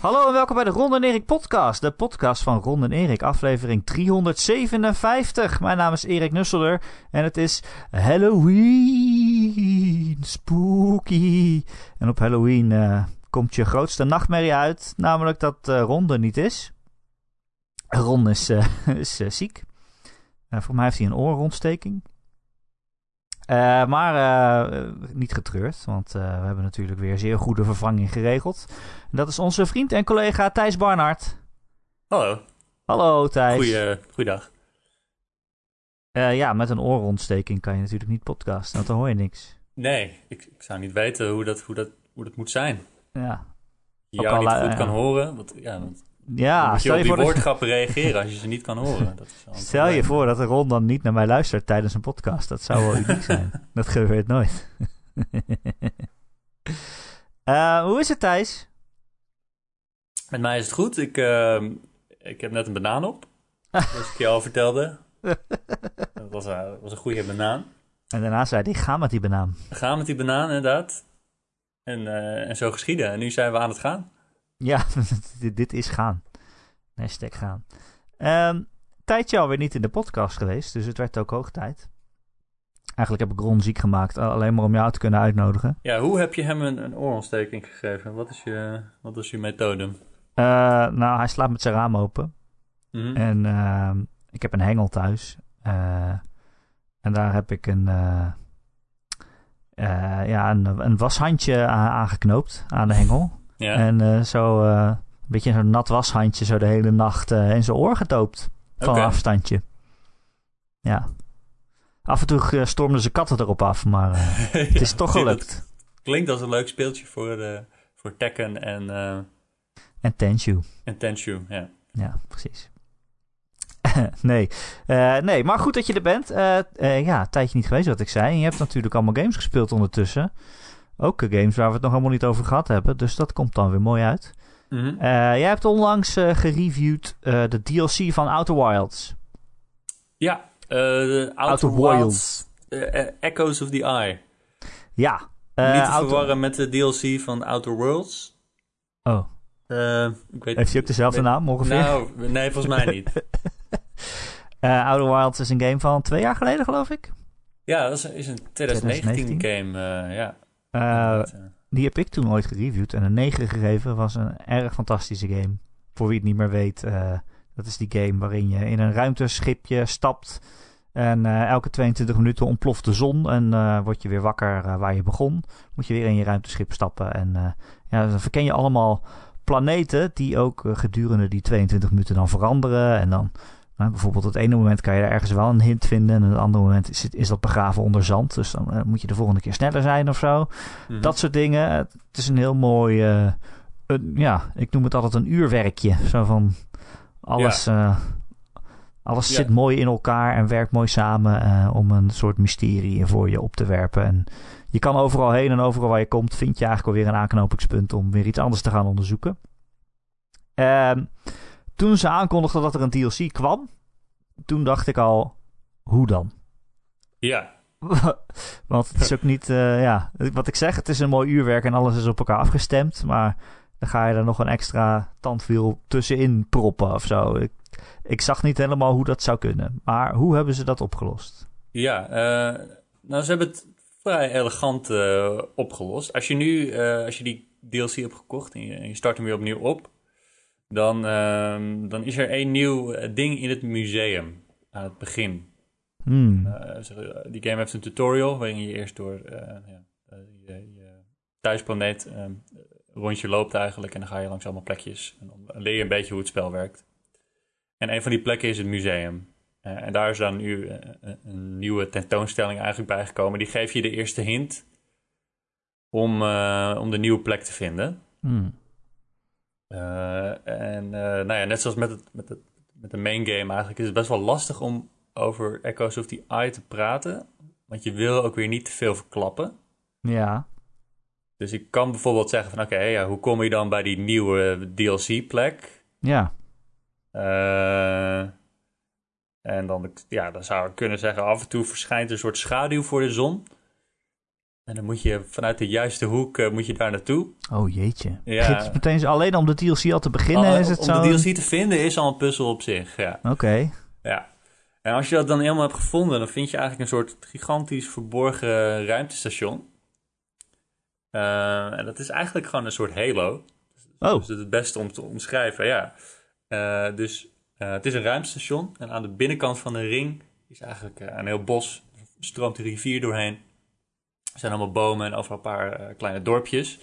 Hallo en welkom bij de Ron en Erik podcast. De podcast van Ron en Erik, aflevering 357. Mijn naam is Erik Nusselder en het is Halloween. Spooky. En op Halloween uh, komt je grootste nachtmerrie uit, namelijk dat uh, Ron er niet is. Ron is, uh, is ziek. voor mij heeft hij een oorontsteking. Uh, maar uh, niet getreurd, want uh, we hebben natuurlijk weer zeer goede vervanging geregeld. En dat is onze vriend en collega Thijs Barnard. Hallo. Hallo Thijs. Goeie, goeiedag. ja, met een oorontsteking kan je natuurlijk niet podcasten, want dan hoor je niks. Nee, ik, ik zou niet weten hoe dat, hoe dat, hoe dat moet zijn. Ja. Je jou niet goed kan horen, want, ja, want ja, moet je op die voor woordgrappen reageren als je ze niet kan horen. Dat is stel je voor dat Ron dan niet naar mij luistert tijdens een podcast. Dat zou wel uniek zijn. Dat gebeurt nooit. uh, hoe is het Thijs? Met mij is het goed. Ik, uh, ik heb net een banaan op. Zoals ik je al vertelde. dat was, uh, was een goede banaan. En daarna zei hij, ga met die banaan. Ga met die banaan, inderdaad. En, en zo geschieden. En nu zijn we aan het gaan. Ja, dit is gaan. Hashtag gaan. Um, tijdje alweer niet in de podcast geweest, dus het werd ook hoog tijd. Eigenlijk heb ik Ron ziek gemaakt, alleen maar om jou te kunnen uitnodigen. Ja, hoe heb je hem een, een oorontsteking gegeven? Wat is je, wat is je methode? Uh, nou, hij slaapt met zijn raam open. Mm -hmm. En uh, ik heb een hengel thuis. Uh, en daar heb ik een, ja, een, een washandje aangeknoopt aan de hengel. Ja. En uh, zo uh, een beetje zo'n nat washandje zo de hele nacht uh, in zijn oor gedoopt. Van okay. een afstandje. Ja. Af en toe stormden ze katten erop af, maar ja, het is toch gelukt. Klinkt als een leuk speeltje voor, voor Tekken en... en Tenshu. En Tenshu, ja. Ja, precies. nee. nee, maar goed dat je er bent. ja, een tijdje niet geweest wat ik zei. En je hebt natuurlijk allemaal games gespeeld ondertussen. Ook games waar we het nog helemaal niet over gehad hebben. Dus dat komt dan weer mooi uit. Mm -hmm. uh, jij hebt onlangs uh, gereviewd uh, de DLC van Outer Wilds. Ja, de Outer, Outer Wilds. Echoes of the Eye. Ja. niet te Outer... verwarren met de DLC van Outer Worlds. Oh. ik weet, Heeft hij ook dezelfde weet, naam ongeveer? Nou, nee, volgens mij niet. Outer Wilds is een game van twee jaar geleden, geloof ik. Ja, dat is, is een 2019, 2019? game, ja. Uh, die heb ik toen ooit gereviewd en een 9 gegeven. was een erg fantastische game. Voor wie het niet meer weet, uh, dat is die game waarin je in een ruimteschipje stapt. En uh, elke 22 minuten ontploft de zon en word je weer wakker waar je begon. Moet je weer in je ruimteschip stappen. En ja, dan verken je allemaal planeten die ook gedurende die 22 minuten dan veranderen. En dan bijvoorbeeld op het ene moment kan je er ergens wel een hint vinden. En op het andere moment is, het, is dat begraven onder zand. Dus dan uh, moet je de volgende keer sneller zijn of zo. Mhm. Dat soort dingen. Het is een heel mooi... Uh, een, ja, ik noem het altijd een uurwerkje. Zo van... Alles, ja. uh, alles Ja. zit mooi in elkaar en werkt mooi samen... om een soort mysterie voor je op te werpen. En je kan overal heen en overal waar je komt... vind je eigenlijk alweer een aanknopingspunt... om weer iets anders te gaan onderzoeken. Ehm toen ze aankondigden dat er een DLC kwam, toen dacht ik al, hoe dan? Ja. Want het is ook niet, uh, ja, wat ik zeg, het is een mooi uurwerk en alles is op elkaar afgestemd, maar dan ga je er nog een extra tandwiel tussenin proppen of zo. Ik, ik zag niet helemaal hoe dat zou kunnen, maar hoe hebben ze dat opgelost? Ja, uh, nou ze hebben het vrij elegant uh, opgelost. Als je nu, als je die DLC hebt gekocht en je, en je start hem weer opnieuw op, dan, uh, dan is er één nieuw ding in het museum aan het begin. Hmm. Uh, die game heeft een tutorial waarin je eerst door ja, je, je, thuisplaneet een rondje loopt eigenlijk. En dan ga je langs allemaal plekjes. En dan leer je een beetje hoe het spel werkt. En een van die plekken is het museum. Uh, en daar is dan nu een, een nieuwe tentoonstelling eigenlijk bijgekomen. Die geeft je de eerste hint om, om de nieuwe plek te vinden. Hmm. Uh, en uh, nou ja, net zoals met, het, met, het, met de main game eigenlijk is het best wel lastig om over Echoes of the Eye te praten. Want je wil ook weer niet te veel verklappen. Ja. Dus ik kan bijvoorbeeld zeggen van oké, okay, ja, hoe kom je dan bij die nieuwe DLC-plek? Ja. Uh, en dan, ja, dan zou ik kunnen zeggen af en toe verschijnt een soort schaduw voor de zon. En dan moet je vanuit de juiste hoek uh, moet je daar naartoe. Oh jeetje. Ja. Het meteen alleen om de DLC al te beginnen al, is het om zo? Om de DLC te vinden is al een puzzel op zich, ja. Oké. Ja. En als je dat dan helemaal hebt gevonden, dan vind je eigenlijk een soort gigantisch verborgen ruimtestation. Uh, en dat is eigenlijk gewoon een soort halo. Oh. Dus dat is het beste om te omschrijven, ja. Uh, dus het is een ruimtestation. En aan de binnenkant van de ring is eigenlijk een heel bos. stroomt de rivier doorheen. Er zijn allemaal bomen en overal een paar kleine dorpjes.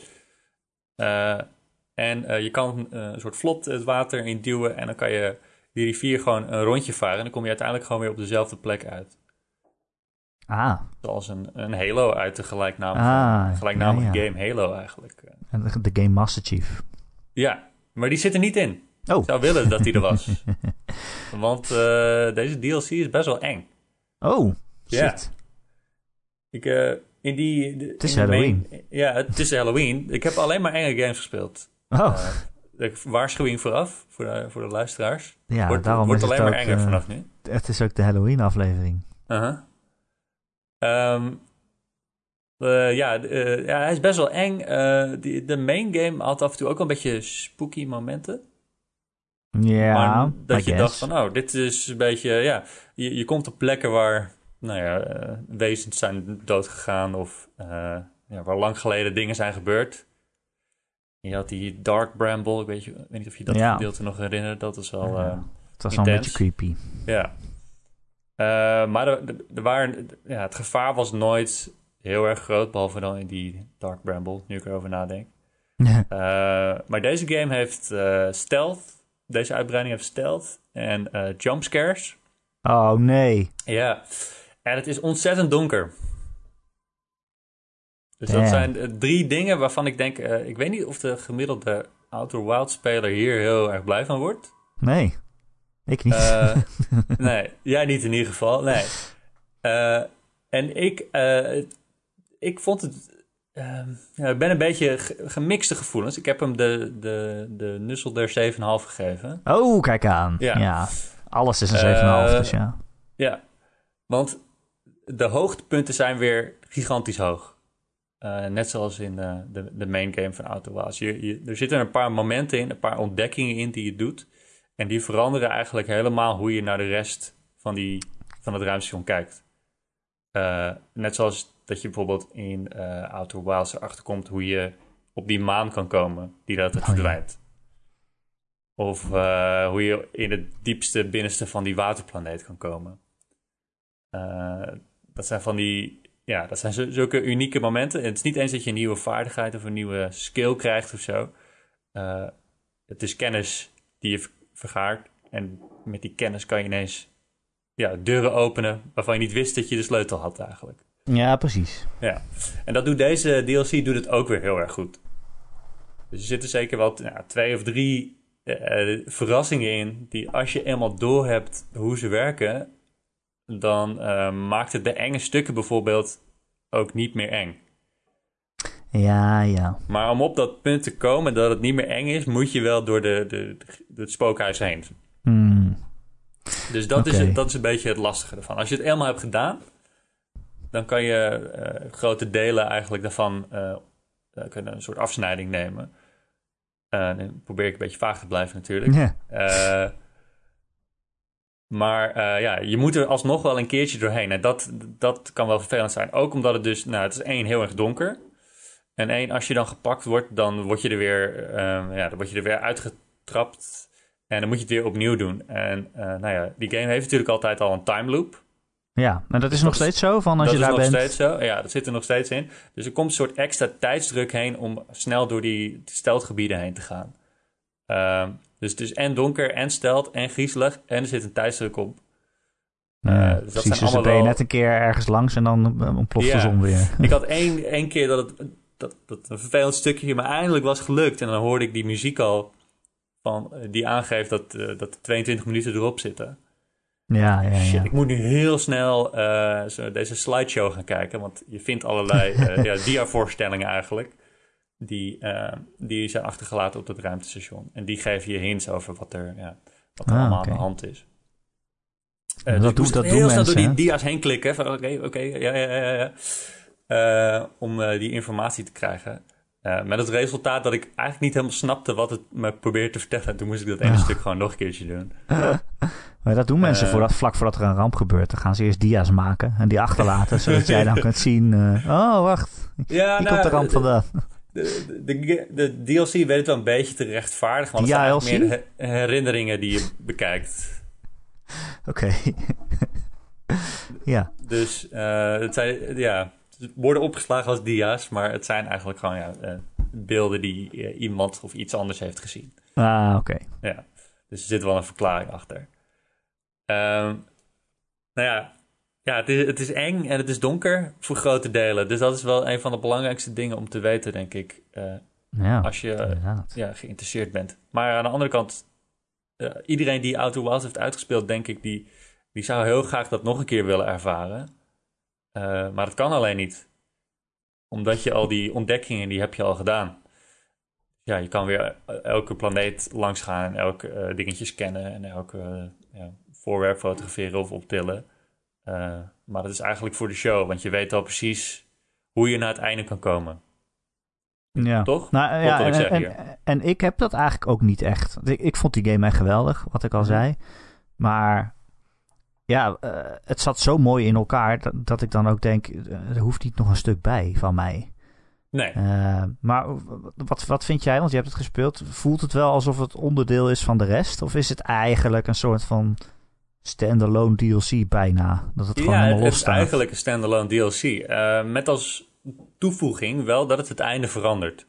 en je kan een soort vlot het water in duwen. En dan kan je die rivier gewoon een rondje varen. En dan kom je uiteindelijk gewoon weer op dezelfde plek uit. Ah. Zoals een, een Halo uit de gelijknamige, ah, gelijknamige ja, ja. game Halo eigenlijk. En de, de game Master Chief. Ja, maar die zit er niet in. Oh. Ik zou willen dat die er was. Want uh, deze DLC is best wel eng. Oh, shit. Ja. Ik, uh, in die, de, het is Halloween. Main, ja, het is Halloween. Ik heb alleen maar enge games gespeeld. Oh. Uh, waarschuwing vooraf, voor de, voor de luisteraars. Ja, wordt, daarom wordt is alleen het maar ook, enger vanaf nu. Het is ook de Halloween aflevering. Uh -huh. Um, uh, ja, uh, ja, hij is best wel eng. Uh, die, de main game had af en toe ook een beetje spooky momenten. Ja, maar dat I je guess. dacht van, oh, dit is een beetje, ja, je, je komt op plekken waar, nou ja, wezens zijn doodgegaan of ja, waar lang geleden dingen zijn gebeurd. Je had die Dark Bramble, ik weet, je, weet niet of je dat Ja. gedeelte nog herinnert, dat is wel... Ja, het was wel een beetje creepy. Ja. Maar er, er waren, ja, het gevaar was nooit heel erg groot, behalve dan in die Dark Bramble, nu ik erover nadenk. Maar deze game heeft stealth. Deze uitbreiding heeft stealth en jumpscares. Oh nee. Ja. En het is ontzettend donker. Dus Damn. dat zijn uh, drie dingen waarvan ik denk... uh, ik weet niet of de gemiddelde Outer Wild speler hier heel erg blij van wordt. Nee. Ik niet. Uh, nee, jij niet in ieder geval. Nee. Uh, en ik, ik vond het. ja, ik ben een beetje gemixte gevoelens. Ik heb hem de, de, de Nussel der 7,5 gegeven. Oh, kijk aan. Ja. ja. Alles is een 7,5, dus ja. Ja, want de hoogtepunten zijn weer gigantisch hoog. net zoals in de, de main game van Outer Wilds. Je, je, er zitten een paar momenten in, een paar ontdekkingen in die je doet. En die veranderen eigenlijk helemaal hoe je naar de rest van, die, van het ruimstation kijkt. Uh, net zoals dat je bijvoorbeeld in Outer Wilds erachter komt hoe je op die maan kan komen, die dat Oh, ja. verdwijnt. Of hoe je in het diepste binnenste van die waterplaneet kan komen. Dat zijn van die, ja, dat zijn zulke unieke momenten. En het is niet eens dat je een nieuwe vaardigheid of een nieuwe skill krijgt of zo. het is kennis die je vergaart. En met die kennis kan je ineens ja, deuren openen waarvan je niet wist dat je de sleutel had eigenlijk. Ja, precies. Ja, en dat doet deze DLC doet het ook weer heel erg goed. Dus er zitten zeker wel nou, twee of drie uh, verrassingen in die als je eenmaal door hebt hoe ze werken, dan uh, maakt het de enge stukken bijvoorbeeld ook niet meer eng. Ja, ja. Maar om op dat punt te komen dat het niet meer eng is, moet je wel door de, de, de het spookhuis heen. Hmm. Dus dat, is, dat is een beetje het lastige ervan. Als je het eenmaal hebt gedaan, dan kan je uh, grote delen eigenlijk daarvan uh, kunnen een soort afsnijding nemen. Uh, dan probeer ik een beetje vaag te blijven natuurlijk. Ja. Maar ja, je moet er alsnog wel een keertje doorheen. En dat, dat kan wel vervelend zijn. Ook omdat het dus, nou, het is één heel erg donker. En één, als je dan gepakt wordt, dan word je er weer, ja, dan word je er weer uitgetrapt. En dan moet je het weer opnieuw doen. En uh, nou ja, die game heeft natuurlijk altijd al een time loop. Ja, en dat is nog steeds zo? Van als dat je daar is nog bent... steeds zo. Ja, dat zit er nog steeds in. Dus er komt een soort extra tijdsdruk heen om snel door die steltgebieden heen te gaan. Dus het is en donker en stelt en griezelig en er zit een tijdsdruk op. Uh, dus precies, dus dan ben je net een keer ergens langs en dan uh, ontploft ja. de zon weer. ik had één, één keer dat het dat, dat een vervelend stukje maar eindelijk was gelukt. En dan hoorde ik die muziek al van, die aangeeft dat, uh, dat 22 minuten erop zitten. Ja, ja, ja. Shit, ik moet nu heel snel uh, zo deze slideshow gaan kijken. Want je vindt allerlei uh, ja, dia-voorstellingen eigenlijk. Die, uh, die zijn achtergelaten op het ruimtestation. En die geven je hints over wat er, ja, wat er Ah, allemaal aan de hand is. Dus dat ik doen- moest dat heel doen snel door die mensen, dia's heen klikken. Van oké, oké, ja, ja, ja, ja. om die informatie te krijgen. met het resultaat dat ik eigenlijk niet helemaal snapte wat het me probeerde te vertellen. Toen moest ik dat ene stuk gewoon nog een keertje doen. Maar dat doen mensen voordat, vlak voordat er een ramp gebeurt. Dan gaan ze eerst dia's maken en die achterlaten, zodat jij dan kunt zien... oh, wacht, ja, hier komt de nou, ramp vandaan de, de, de, DLC weet het wel een beetje te rechtvaardigen. Want het zijn meer herinneringen die je bekijkt. Oké. ja. Dus uh, het zijn, ja, worden opgeslagen als dia's, maar het zijn eigenlijk gewoon ja, uh, beelden die uh, iemand of iets anders heeft gezien. Ah, oké. Ja, dus er zit wel een verklaring achter. Um, nou ja, ja, het is, het is eng en het is donker voor grote delen. Dus dat is wel een van de belangrijkste dingen om te weten, denk ik. Uh, ja, als je ja, geïnteresseerd bent. Maar aan de andere kant, uh, iedereen die Outer Wilds heeft uitgespeeld, denk ik, die, die zou heel graag dat nog een keer willen ervaren. Uh, maar dat kan alleen niet. Omdat je al die ontdekkingen, die heb je al gedaan. Ja, je kan weer elke planeet langs gaan en elk dingetje scannen en elke voorwerp fotograferen of optillen. Uh, maar dat is eigenlijk voor de show, want je weet al precies hoe je naar het einde kan komen. Ja. Toch? Nou, ja, en, ik en, en, ik heb dat eigenlijk ook niet echt. Ik, ik vond die game echt geweldig, wat ik al mhm. zei. Maar ja, uh, het zat zo mooi in elkaar dat, dat, ik dan ook denk, eh, er hoeft niet nog een stuk bij van mij. Nee. Uh, maar wat, wat vind jij, want je hebt het gespeeld, voelt het wel alsof het onderdeel is van de rest? Of is het eigenlijk een soort van standalone DLC bijna. Dat het gewoon ja, het is eigenlijk een standalone DLC. Uh, eh, met als toevoeging wel dat het het einde verandert.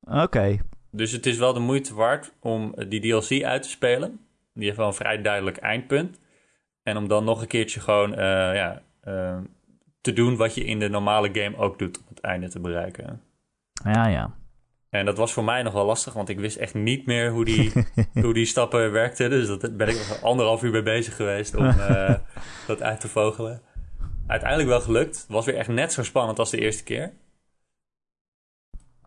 Oké. Dus het is wel de moeite waard om die DLC uit te spelen. Die heeft wel een vrij duidelijk eindpunt. En om dan nog een keertje gewoon uh, ja, uh, te doen wat je in de normale game ook doet om het einde te bereiken. Ja, ja. En dat was voor mij nog wel lastig, want ik wist echt niet meer hoe die, hoe die stappen werkten. Dus dat ben ik nog anderhalf uur mee bezig geweest om uh, dat uit te vogelen. Uiteindelijk wel gelukt. Het was weer echt net zo spannend als de eerste keer.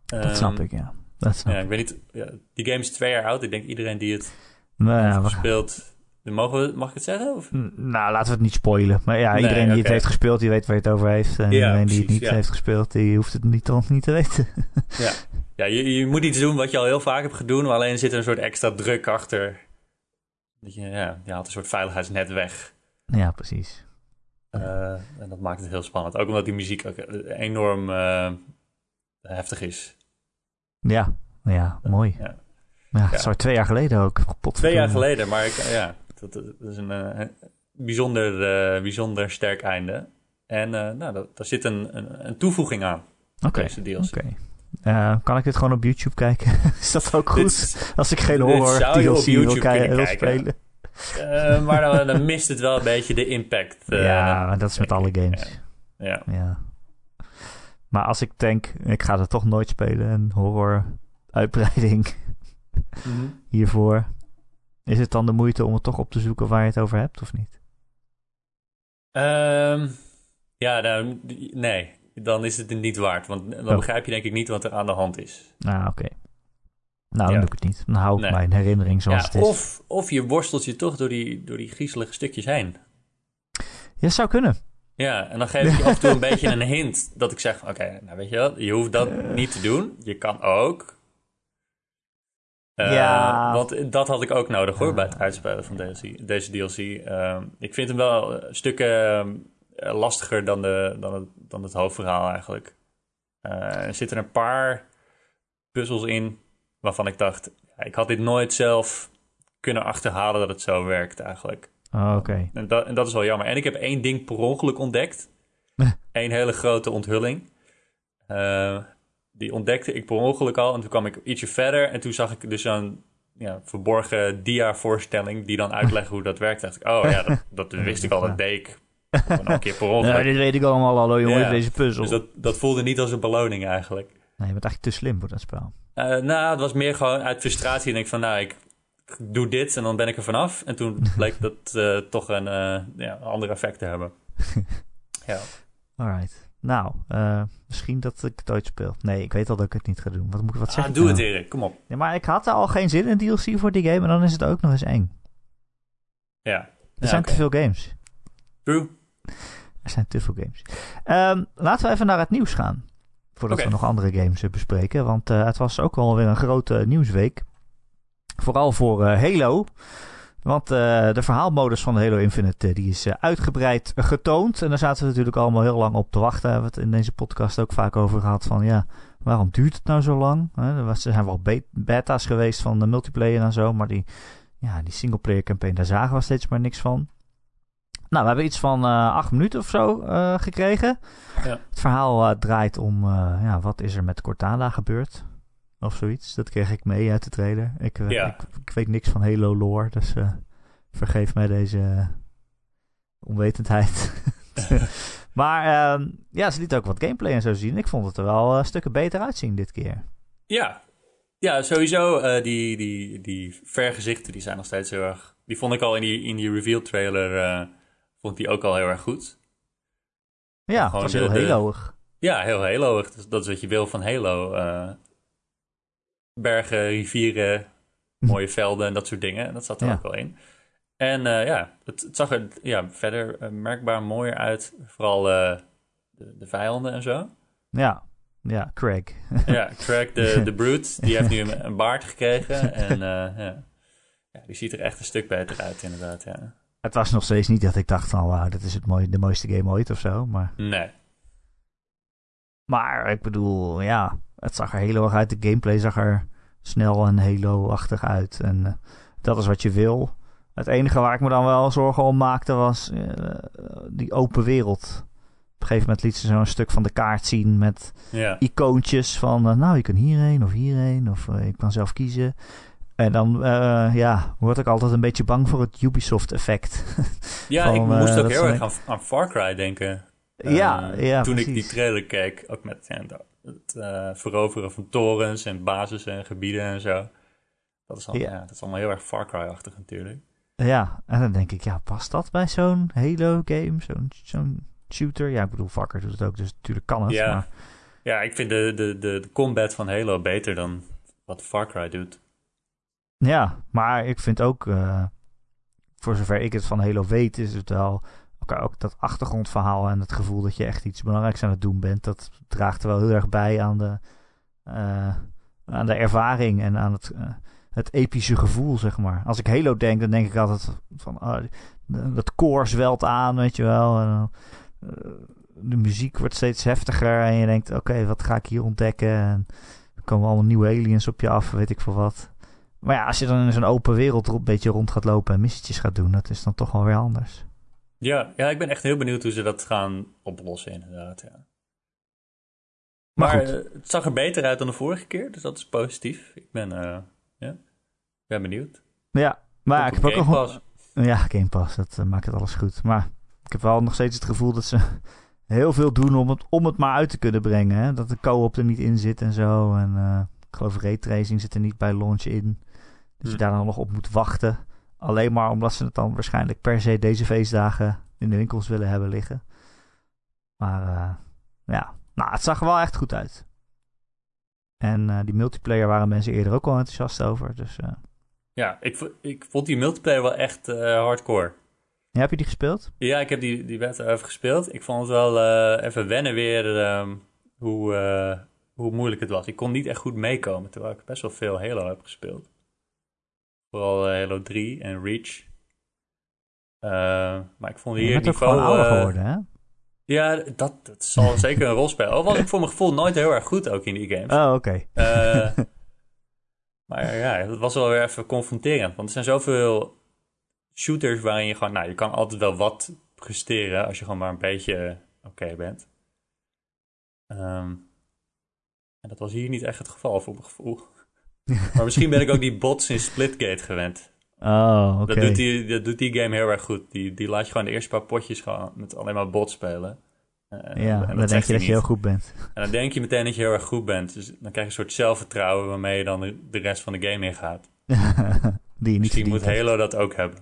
Dat snap ik, ja. Dat snap ja, ik weet niet. Ja, die game is twee jaar oud. Ik denk iedereen die het nou, speelt. Mogen we, mag ik het zeggen? Of? Nou, laten we het niet spoilen. Maar ja, iedereen die het heeft gespeeld, die weet waar je het over heeft. En iedereen die het niet heeft gespeeld, die hoeft het niet, toch niet te weten. ja, ja je, je moet iets doen wat je al heel vaak hebt gedaan, maar alleen zit er een soort extra druk achter. Dat je, ja, je haalt een soort veiligheidsnet weg. Ja, precies. Uh, en dat maakt het heel spannend. Ook omdat die muziek ook enorm uh, heftig is. Ja, ja, mooi. Ja, ja, ja. Sorry, twee jaar geleden ook. Pot twee jaar geleden, maar ik, ja, dat, dat is een uh, bijzonder, bijzonder sterk einde. En nou, daar zit een, een, een toevoeging aan. Oké. Deze. Okay. Uh, kan ik dit gewoon op YouTube kijken? is dat ook goed? Als ik geen horror DLC wil, wil spelen. Uh, maar dan, dan, mist het wel een beetje de impact. Uh, ja, dat is met alle games. Ja. ja. Maar als ik denk, ik ga het toch nooit spelen, een horror uitbreiding mm -hmm. hiervoor. Is het dan de moeite om het toch op te zoeken waar je het over hebt, of niet? Um, ja, nou, nee dan is het niet waard. Want dan oh. begrijp je denk ik niet wat er aan de hand is. Ah, oké. Nou, dan doe ik het niet. Dan hou ik mijn herinnering zoals ja, het is. Of, of je worstelt je toch door die, door die griezelige stukjes heen. Ja, zou kunnen. Ja, en dan geef ik je af en toe een beetje een hint dat ik zeg: Oké, nou weet je wel, je hoeft dat uh. niet te doen. Je kan ook. Uh, ja. Want dat had ik ook nodig hoor, bij het uitspelen van deze, deze DLC. Uh, ik vind hem wel stukken eh, lastiger dan, de, dan, het, dan het hoofdverhaal eigenlijk. Uh, er zitten een paar puzzels in waarvan ik dacht, ik had dit nooit zelf kunnen achterhalen dat het zo werkt eigenlijk. Oh, oké. En, dat, en dat is wel jammer. En ik heb één ding per ongeluk ontdekt. Eén hele grote onthulling. Uh, die ontdekte ik per ongeluk al. En toen kwam ik ietsje verder. En toen zag ik dus een ja, verborgen dia-voorstelling... die dan uitlegde hoe dat werkt. dacht ik, oh ja, dat, dat wist ik al. Dat deed ik een keer per ongeluk. Ja, dit weet ik allemaal, hallo jongen, deze puzzel. Dus dat, dat voelde niet als een beloning eigenlijk. Nee, je bent eigenlijk te slim voor dat spel. Uh, nou, het was meer gewoon uit frustratie. En ik van, nou, ik doe dit en dan ben ik er vanaf. En toen bleek dat uh, toch een uh, ja, ander effect te hebben. ja. Alright. Nou, misschien dat ik het ooit speel. Nee, ik weet al dat ik het niet ga doen. Wat moet ik wat ah, zeggen? Doe het, nou? Erik. Kom op. Ja, maar ik had al geen zin in DLC voor die game. En dan is het ook nog eens eng. Ja. Er zijn te veel games. True. Er zijn te veel games. Um, laten we even naar het nieuws gaan. Voordat we nog andere games bespreken. Want uh, het was ook wel weer een grote nieuwsweek. Vooral voor uh, Halo. Want uh, de verhaalmodus van Halo Infinite die is uitgebreid getoond. En daar zaten we natuurlijk allemaal heel lang op te wachten. Hebben we het in deze podcast ook vaak over gehad. Van ja, waarom duurt het nou zo lang? er zijn wel beta's geweest van de multiplayer en zo. Maar die, ja, die singleplayer campaign, daar zagen we steeds maar niks van. Nou, we hebben iets van acht minuten of zo gekregen. Ja. Het verhaal draait om, ja, wat is er met Cortana gebeurd? Of zoiets. Dat kreeg ik mee uit de trailer. Ik, ja. ik, ik, weet niks van Halo lore, dus vergeef mij deze onwetendheid. maar ehm, ja, ze liet ook wat gameplay en zo zien. Ik vond het er wel stukken beter uitzien dit keer. Ja, ja sowieso. die, die, die vergezichten die zijn nog steeds heel erg... Die vond ik al in die, in die reveal trailer vond die ook al heel erg goed. Ja, Gewoon was heel Halo'ig. Ja, heel. Dus dat is wat je wil van Halo. Uh, bergen, rivieren, mooie velden en dat soort dingen. En dat zat er ook wel in. En uh, ja, het, het, zag er ja, verder uh, merkbaar mooier uit. Vooral de, de, vijanden en zo. Ja, ja, Craig. ja, Craig, de, de Brute, die heeft nu een, een baard gekregen. En ja. ja, die ziet er echt een stuk beter uit, inderdaad. Ja. Het was nog steeds niet dat ik dacht van, wauw, dit is het mooie, de mooiste game ooit of zo. Maar... Nee. Maar ik bedoel, ja, het zag er heel erg uit. De gameplay zag er snel en Halo-achtig uit. En uh, dat is wat je wil. Het enige waar ik me dan wel zorgen om maakte was uh, die open wereld. Op een gegeven moment liet ze zo'n stuk van de kaart zien met icoontjes van... Uh, nou, je kan hierheen of hierheen of ik kan zelf kiezen. En dan ja, word ik altijd een beetje bang voor het Ubisoft-effect. Ja, ik moest ook heel erg aan, aan, Far Cry denken. Ja, uh, ja Toen ik die trailer keek, ook met het uh, veroveren van torens en bases en gebieden en zo. Dat is, al, ja. ja dat is allemaal heel erg Far Cry-achtig natuurlijk. Ja, en dan denk ik, ja, past dat bij zo'n Halo-game? Zo'n zo'n shooter? Ja, ik bedoel, Vakker doet het ook, dus natuurlijk kan het. Ja, maar... ja ik vind de, de, de, de combat van Halo beter dan wat Far Cry doet. Ja, maar ik vind ook, uh, voor zover ik het van Halo weet, is het wel ook dat achtergrondverhaal en het gevoel dat je echt iets belangrijks aan het doen bent. Dat draagt er wel heel erg bij aan de, uh, aan de ervaring en aan het, uh, het epische gevoel, zeg maar. Als ik Halo denk, dan denk ik altijd van, oh, dat koor zwelt aan, weet je wel. En, de muziek wordt steeds heftiger en je denkt, oké, wat ga ik hier ontdekken? En er komen allemaal nieuwe aliens op je af, weet ik veel wat. Maar ja, als je dan in zo'n open wereld een beetje rond gaat lopen en missietjes gaat doen, dat is dan toch wel weer anders. Ja, ja ik ben echt heel benieuwd hoe ze dat gaan oplossen, inderdaad. Ja. Maar, maar uh, het zag er beter uit dan de vorige keer, dus dat is positief. Ik ben, uh, ja, ben benieuwd. Ja, maar ik heb ook nog. Ja, Game Pass, dat uh, maakt het alles goed. Maar ik heb wel nog steeds het gevoel dat ze heel veel doen om het, om het maar uit te kunnen brengen. Hè? Dat de co-op er niet in zit en zo. En ik geloof raytracing zit er niet bij launch in. Dus je hm. daar dan nog op moet wachten. Alleen maar omdat ze het dan waarschijnlijk per se deze feestdagen in de winkels willen hebben liggen. Maar uh, ja, nou, het zag er wel echt goed uit. En uh, die multiplayer waren mensen eerder ook al enthousiast over. Dus, uh... Ja, ik, ik vond die multiplayer wel echt hardcore. Ja, heb je die gespeeld? Ja, ik heb die, die wedstrijd even gespeeld. Ik vond het wel even wennen weer um, hoe, hoe moeilijk het was. Ik kon niet echt goed meekomen, terwijl ik best wel veel Halo heb gespeeld. Vooral uh, Halo 3 en Reach. Uh, maar ik vond hier niveau... gewoon ouder uh, geworden, hè? Ja, dat, dat zal zeker een rol spelen. Al was ik voor mijn gevoel nooit heel erg goed ook in die games. Oh, oké. Okay. maar ja, het was wel weer even confronterend. Want er zijn zoveel shooters waarin je gewoon... Nou, je kan altijd wel wat presteren als je gewoon maar een beetje oké okay bent. Um, en dat was hier niet echt het geval, voor mijn gevoel. Maar misschien ben ik ook die bots in Splitgate gewend. Oh, oké. Dat, doet die, dat doet die game heel erg goed. Die, die laat je gewoon de eerste paar potjes gewoon met alleen maar bots spelen. Uh, ja, en dan denk je dat je heel goed bent. En dan denk je meteen dat je heel erg goed bent. Dus dan krijg je een soort zelfvertrouwen waarmee je dan de, rest van de game ingaat. die je niet Misschien moet Halo dat ook hebben.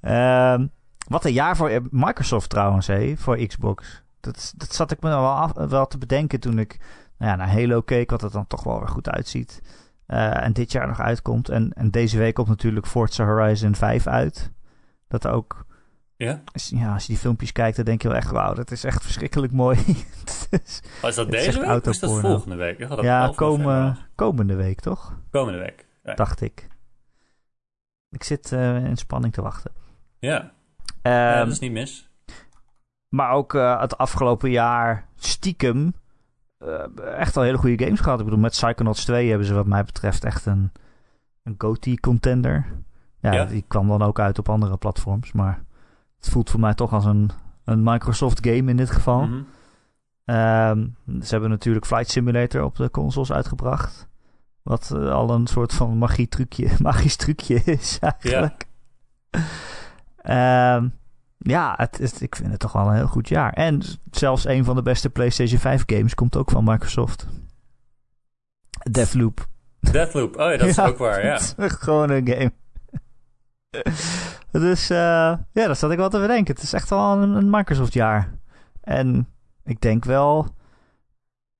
um, wat een jaar voor Microsoft trouwens, hé, voor Xbox. Dat, dat zat ik me wel, af, wel te bedenken toen ik nou ja, naar Halo keek, wat het dan toch wel weer goed uitziet. Uh, en dit jaar nog uitkomt. En, en deze week komt natuurlijk Forza Horizon 5 uit. Dat ook Ja? Als, ja, als je die filmpjes kijkt, dan denk je wel echt, wauw, dat is echt verschrikkelijk mooi. Is- Oh, is dat deze week of is dat volgende week? Dat ja, 11 november komen, komende week, toch? Komende week. Ja. Dacht ik. Ik zit eh, in spanning te wachten. Ja, ja, Ehm, dat is niet mis. Maar ook eh, het afgelopen jaar stiekem eh, echt al hele goede games gehad. Ik bedoel, met Psychonauts 2 hebben ze wat mij betreft echt een, een GOTY-contender. Ja, Ja. die kwam dan ook uit op andere platforms. Maar het voelt voor mij toch als een, een Microsoft game in dit geval. Mhm. Ehm, ze hebben natuurlijk Flight Simulator op de consoles uitgebracht. Wat eh, al een soort van magie trucje, magisch trucje is eigenlijk. Ja, ja het is, ik vind het toch wel een heel goed jaar. En zelfs een van de beste PlayStation 5 games komt ook van Microsoft. Deathloop. Deathloop, oh ja, dat is Ja, ook waar, ja. Gewoon een game. dus eh, ja, dat zat ik wel te bedenken. Het is echt wel een, een Microsoft jaar. En ik denk wel...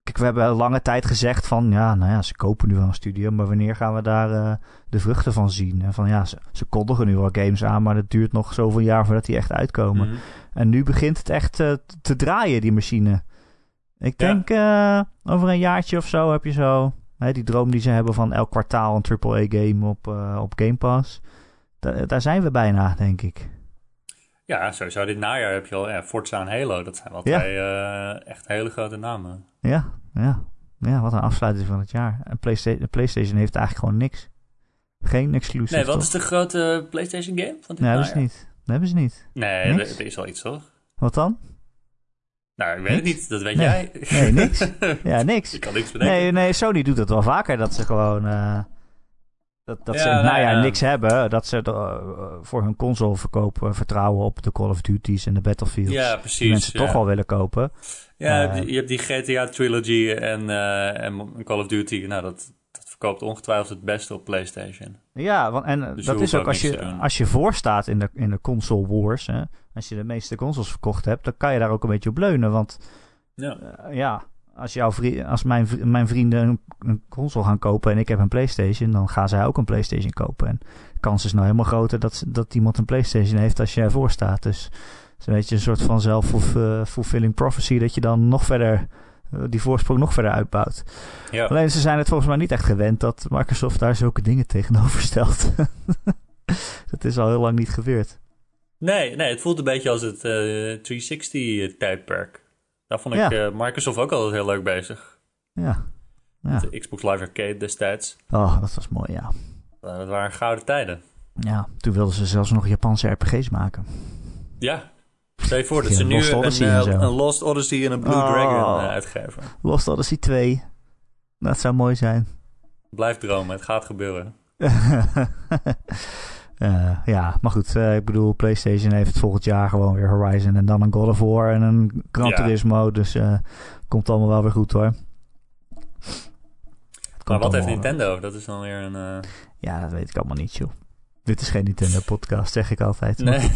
Kijk, we hebben lange tijd gezegd van... Ja, nou ja, ze kopen nu wel een studio. Maar wanneer gaan we daar eh, de vruchten van zien? En van ja, ze, ze kondigen nu wel games aan. Maar het duurt nog zoveel jaar voordat die echt uitkomen. Mhm. En nu begint het echt eh, te draaien, die machine. Ik Ja. denk eh, over een jaartje of zo heb je zo... Hè, die droom die ze hebben van elk kwartaal een AAA-game op, op Game Pass. Da- daar zijn we bijna, denk ik. Ja, sowieso dit najaar heb je al ja, Forza en Halo. Dat zijn wel twee eh, echt hele grote namen. Ja, ja. Ja, wat een afsluiting van het jaar. En PlayStation, de PlayStation heeft eigenlijk gewoon niks. Geen exclusive. Nee, wat toch? is de grote PlayStation game van dit Nee, hebben ze najaar? niet. Dat hebben ze niet. Nee, er, er is wel iets, toch? Wat dan? Nou, ik weet het niet. Dat weet Nee. jij. Nee, niks. Ja, niks. ik kan niks bedenken. Nee, nee, Sony doet het wel vaker. Dat ze gewoon... eh, dat, dat ze Ja, in het nou najaar ja. niks hebben. Dat ze eh, voor hun consoleverkoop eh, vertrouwen op de Call of Duties en de Battlefields. ja, die precies. mensen ja. toch wel willen kopen. Ja, Eh, je hebt die GTA Trilogy en, en Call of Duty. Nou, dat, dat verkoopt ongetwijfeld het beste op PlayStation. Ja, want, en Dus dat is ook ook als je, als je voorstaat in de, in de console wars. Hè, als je de meeste consoles verkocht hebt, dan kan je daar ook een beetje op leunen. Want Ja. Eh, als, jouw vri- als mijn, vri- mijn vrienden een, console gaan kopen en ik heb een PlayStation, dan gaan zij ook een PlayStation kopen. En de kans is nou helemaal groter dat, dat iemand een PlayStation heeft als je ervoor staat. Dus het is een beetje een soort van self-fulfilling prophecy dat je dan nog verder. eh, Die voorsprong nog verder uitbouwt. ja. Alleen ze zijn het volgens mij niet echt gewend dat Microsoft daar zulke dingen tegenover stelt. dat is al heel lang niet gebeurd. Nee, nee, het voelt een beetje als het eh 360-tijdperk. Daar vond ik Ja. eh, Microsoft ook altijd heel leuk bezig. Ja. ja. De Xbox Live Arcade destijds. Oh, dat was mooi, ja. Eh, dat waren gouden tijden. Ja, toen wilden ze zelfs nog Japanse RPG's maken. Ja. Stel je voor dat ze nu Lost een, Odyssey eh, een Lost Odyssey en een Blue Oh. Dragon uitgeven. Lost Odyssey 2. Dat zou mooi zijn. Blijf dromen, het gaat gebeuren. Eh, ja, maar goed. eh, ik bedoel, PlayStation heeft volgend jaar gewoon weer Horizon en dan een God of War en een Gran Ja. Turismo. Dus eh komt allemaal wel weer goed hoor. Maar wat heeft Nintendo? Dat is dan weer een... Ja, dat weet ik allemaal niet, joh. Dit is geen Nintendo-podcast, zeg ik altijd. Nee.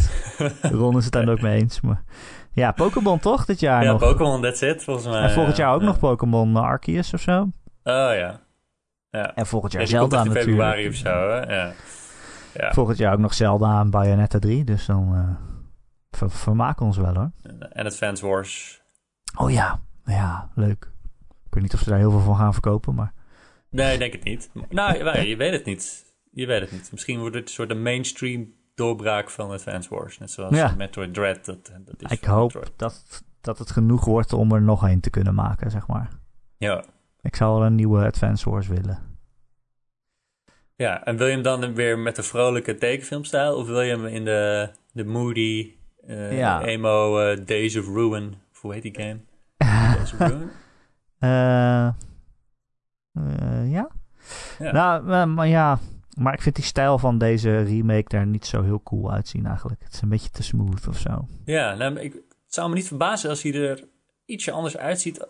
Ron is het daar ook mee eens. Maar... Ja, Pokémon toch dit jaar ja, nog? Pokémon, that's it, volgens mij. en volgend jaar ook Ja. nog Pokémon Arceus of zo. Oh ja. Ja, En volgend jaar ja Zelda natuurlijk. februari of zo, hè? Ja. Ja. Volgend jaar ook nog Zelda en Bayonetta 3. Dus dan eh ver- vermaken ons wel hoor. En Advance Wars. Oh ja, ja, leuk. Ik weet niet of ze daar heel veel van gaan verkopen, maar... Nee, ik denk het niet. Nou, je weet het niet. Je weet het niet. Misschien wordt het een soort de mainstream doorbraak van Advance Wars. Net zoals Ja. Metroid Dread. Dat, dat is Ik hoop Metroid. dat, dat het genoeg wordt om er nog een te kunnen maken, zeg maar. Ja. Ik zou wel een nieuwe Advance Wars willen. Ja, en wil je hem dan weer met de vrolijke tekenfilmstijl? Of wil je hem in de, de moody, eh, Ja. emo eh, Days of Ruin? Of hoe heet die game? Days of Ruin? Eh, eh, ja? Ja. Nou, maar ja. Maar ik vind die stijl van deze remake daar niet zo heel cool uitzien eigenlijk. Het is een beetje te smooth of zo. Ja, nou, ik, het zou me niet verbazen als hij er ietsje anders uitziet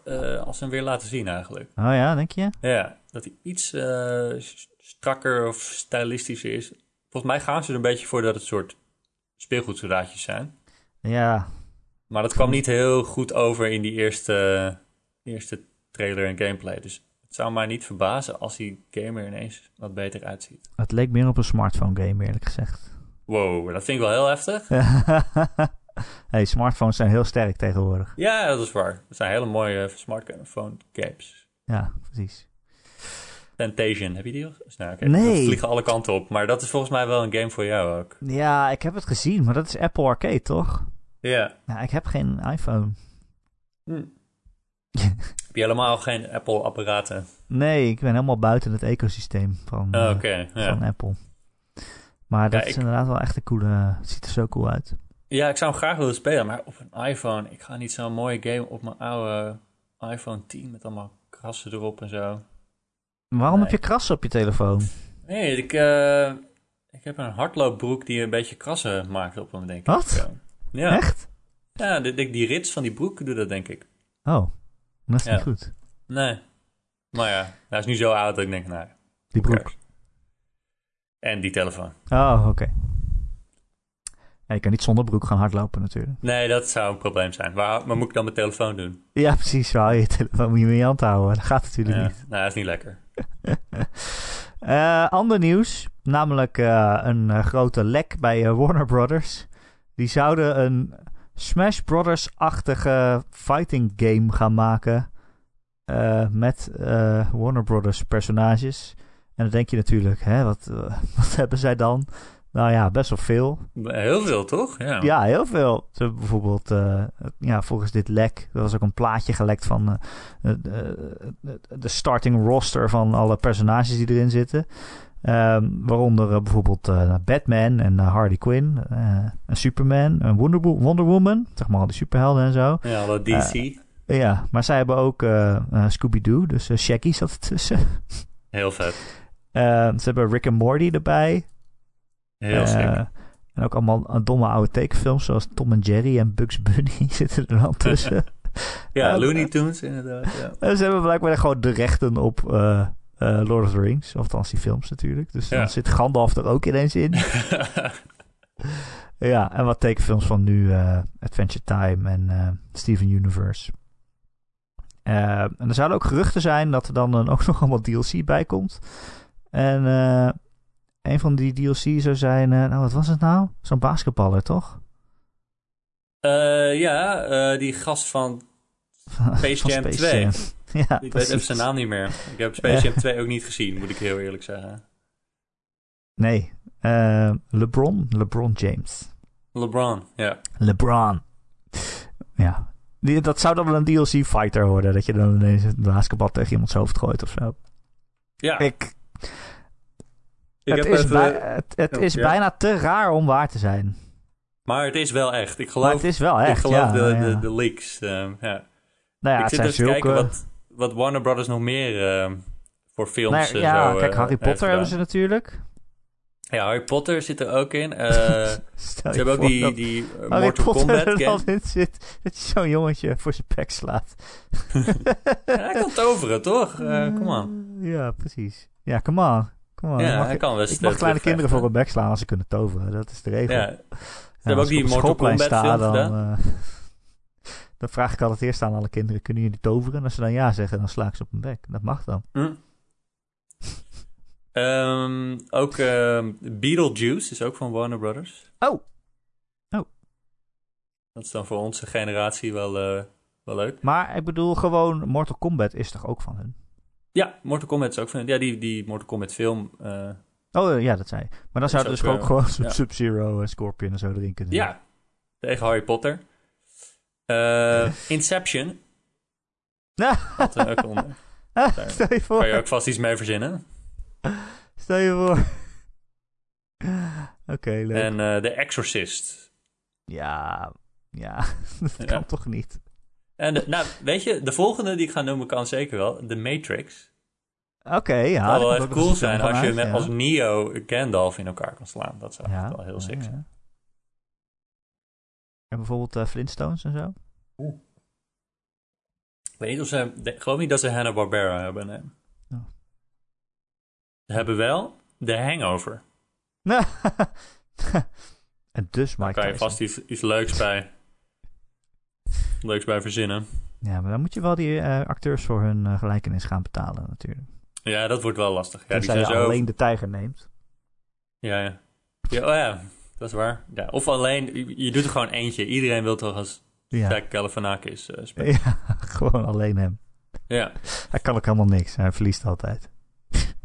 als ze hem weer laten zien eigenlijk. Oh ja, denk je? Ja, dat hij iets strakker of stylistischer is. Volgens mij gaan ze er een beetje voor dat het soort speelgoedsoldaatjes zijn. Ja, Maar dat kwam niet heel goed over in die eerste, eerste trailer en gameplay. Dus het zou mij niet verbazen als die game er ineens wat beter uitziet. het leek meer op een smartphone game eerlijk gezegd. Wow, dat vind ik wel heel heftig. hey, smartphones zijn heel sterk tegenwoordig. Ja, dat is waar. Dat zijn hele mooie smartphone games. Ja, precies. Temptation, heb je die al? Nou, okay, Nee. Dat vliegen alle kanten op. Maar dat is volgens mij wel een game voor jou ook. Ja, ik heb het gezien, maar dat is Apple Arcade, toch? Ja. Ja, ik heb geen iPhone. Hm. heb je helemaal geen Apple-apparaten? Nee, ik ben helemaal buiten het ecosysteem van, Oh, eh, Oké, ja. van Apple. Maar dat Ja, is ik- inderdaad wel echt een coole... Het ziet er zo cool uit. Ja, ik zou hem graag willen spelen, maar op een iPhone... Ik ga niet zo'n mooie game op mijn oude iPhone 10 met allemaal krassen erop en zo. Waarom Nee. heb je krassen op je telefoon? Nee, ik, eh, ik heb een hardloopbroek die een beetje krassen maakt op hem, denk ik. Wat? Ja. Echt? ja die, die, rits van die broek doet dat, denk ik. Oh, dat is Ja. niet goed. Nee. Maar ja, hij is nu zo oud dat ik denk, nou, Die broek. En die telefoon. Oh, oké. Ja, je kan niet zonder broek gaan hardlopen natuurlijk. Nee, dat zou een probleem zijn. Waar, maar moet ik dan mijn telefoon doen? Ja, precies. Waar je telefoon moet je in je hand houden. Dat gaat natuurlijk Ja. niet. Nou, dat is niet lekker. Eh, ander nieuws. Namelijk eh, een eh, grote lek bij Warner Brothers. Die zouden een Smash Brothers-achtige fighting game gaan maken. met Warner Brothers personages. En dan denk je natuurlijk, hè, wat, wat hebben zij dan? Nou ja, best wel veel. Heel veel, toch? Ja. Ja, heel veel. Zo bijvoorbeeld, eh, ja, volgens dit lek, er was ook een plaatje gelekt van eh, eh, de, de starting roster van alle personages die erin zitten. Ehm, waaronder bijvoorbeeld Batman en Harley Quinn, een Superman, een Wonder, Wo- Wonder Woman, zeg maar al die superhelden en zo. Ja, alle DC. Ja, maar zij hebben ook Scooby-Doo, dus Shaggy zat ertussen. Heel vet. Eh, ze hebben Rick en Morty erbij. Heel Eh, sick. En ook allemaal eh, domme oude tekenfilms zoals Tom en Jerry en Bugs Bunny zitten er dan tussen. Ja, Looney Tunes inderdaad. Ja. en ze hebben blijkbaar gewoon de rechten op eh, Lord of the Rings. Of althans die films natuurlijk. Dus Ja. dan zit Gandalf er ook ineens in. ja, en wat tekenfilms van nu. Adventure Time en Steven Universe. En er zouden ook geruchten zijn dat er dan ook nog allemaal DLC bij komt. En eh, een van die DLC zou zijn... eh, nou, wat was het nou? Zo'n basketballer, toch? Eh, ja, eh, die gast van Space Van Jam Space 2. Jam. ja, Ik weet even zijn naam niet meer. Ik heb Space Jam 2 ook niet gezien, moet ik heel eerlijk zeggen. Nee, LeBron. LeBron James. LeBron, ja. LeBron. Ja. Die, dat zou dan wel een DLC-fighter worden. Dat je dan ineens een basketbal tegen iemands hoofd gooit of zo. Ja, Ik, ik het heb is, bij- het, het Oh, is ja. bijna te raar om waar te zijn. Maar het is wel echt. Ik Maar geloof, het is wel echt, ik geloof ja. de, ja. De, de leaks. ehm, ja. nou ja, ik het zit zijn dus te kijken wat, wat Warner Brothers nog meer ehm, voor films Nou, eh, ja, zo, kijk, eh, Harry Potter hebben ze natuurlijk. Ja, Harry Potter zit er ook in. Eh, ze hebben ook die, die eh, Harry Mortal Potter Kombat er in zit. Dat je zo'n jongetje voor zijn pek slaat. Ja, hij kan toveren, toch? Eh Kom aan. Ja, precies. Ja, come on. On. Ja, mag- hij kan best ik mag kleine kinderen voor een bek slaan als ze kunnen toveren. Dat is de regel. Ja, Ja, hebben ook die Mortal Kombat film dan, eh, dan vraag ik altijd eerst aan alle kinderen: kunnen jullie toveren? En als ze dan ja zeggen, dan sla ik ze op hun bek. Dat mag dan. Hm. Ehm, ook ehm, Beetlejuice is ook van Warner Brothers. Oh. Oh. Dat is dan voor onze generatie wel, eh, wel leuk. Maar ik bedoel, gewoon Mortal Kombat is toch ook van hun? Ja, Mortal Kombat is ook van... Ja, die, die Mortal Kombat film... eh, Oh ja, dat zei je. Maar dan zouden dus ook, ook eh, gewoon ja. Sub-Zero en Scorpion en zo erin kunnen. ja, tegen Harry Potter. Eh, Inception. Dat er ook onder. Daar Stel je voor. Kan je ook vast iets mee verzinnen. Stel je voor. Oké, leuk. En The Exorcist. Ja, ja, dat Ja. kan toch niet? En de- nou, weet je, de volgende die ik ga noemen kan zeker wel. The Matrix. Oké, ja. dat zou daar wel echt cool zijn als je met, als. Neo Gandalf in elkaar kan slaan. Dat zou Ja, echt wel heel sick ja, zijn. ja. En bijvoorbeeld eh, Flintstones en zo? Ik weet niet of ze... Ik geloof niet dat ze Hanna-Barbera hebben, nee. Ja. Ze hebben wel The Hangover. en dus Daar Mike kan je vast iets, iets leuks bij... Leuks bij verzinnen. Ja, maar dan moet je wel die eh, acteurs voor hun eh, gelijkenis gaan betalen natuurlijk. Ja, dat wordt wel lastig. Ja, die Tenzij zijn je zo... alleen de tijger neemt. Ja, ja. ja, oh ja. Dat is waar. Ja, of alleen, je, je doet er gewoon eentje. Iedereen wil toch als Ja. Jack Galifianakis eh, spelen. ja, gewoon alleen hem. Ja, Hij kan ook helemaal niks. Hij verliest altijd.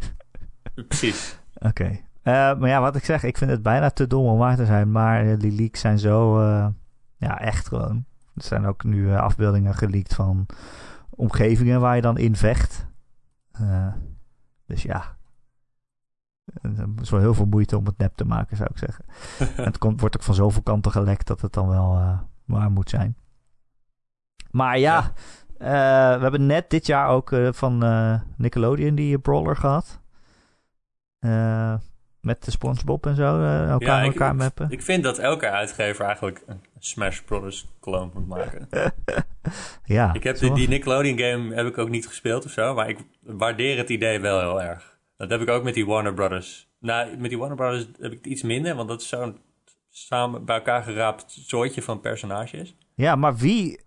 precies. Oké. Eh, maar ja, wat ik zeg, ik vind het bijna te dom om waar te zijn. Maar die leaks zijn zo, eh, ja, echt gewoon. Er zijn ook nu eh, afbeeldingen geleakt van omgevingen waar je dan in vecht. Eh, dus ja. Eh, Het is wel heel veel moeite om het nep te maken, zou ik zeggen. En het komt, wordt ook van zoveel kanten gelekt dat het dan wel eh, waar moet zijn. Maar ja, Ja. eh, we hebben net dit jaar ook eh, van eh, Nickelodeon die brawler gehad. Met de SpongeBob en zo. eh, elkaar Ja, met ik- elkaar mappen. Ik vind dat elke uitgever eigenlijk een Smash Brothers clone moet maken. ja, Ik heb die, die Nickelodeon game heb ik ook niet gespeeld of zo, maar ik waardeer het idee wel heel erg. Dat heb ik ook met die Warner Brothers. Nou, met die Warner Brothers heb ik het iets minder, want dat is zo'n samen bij elkaar geraapt soortje van personages. Ja, maar wie...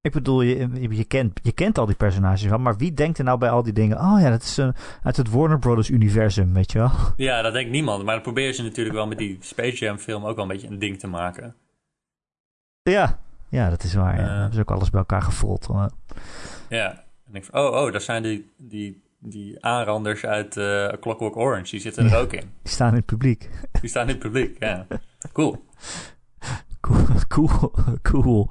Ik bedoel, je, je, kent, je kent al die personages wel, maar wie denkt er nou bij al die dingen... Oh ja, dat is eh, uit het Warner Brothers universum, weet je wel? Ja, dat denkt niemand, maar dat proberen ze natuurlijk wel met die Space Jam film ook wel een beetje een ding te maken. Ja, ja dat is waar. Ja. Dan hebben ze ook alles bij elkaar gevoeld. Ja, en ik oh, oh, daar zijn die, die, die aanranders uit eh Clockwork Orange, die zitten er Ja. ook in. Die staan in het publiek. Die staan in het publiek, ja. Cool. Cool, cool, cool.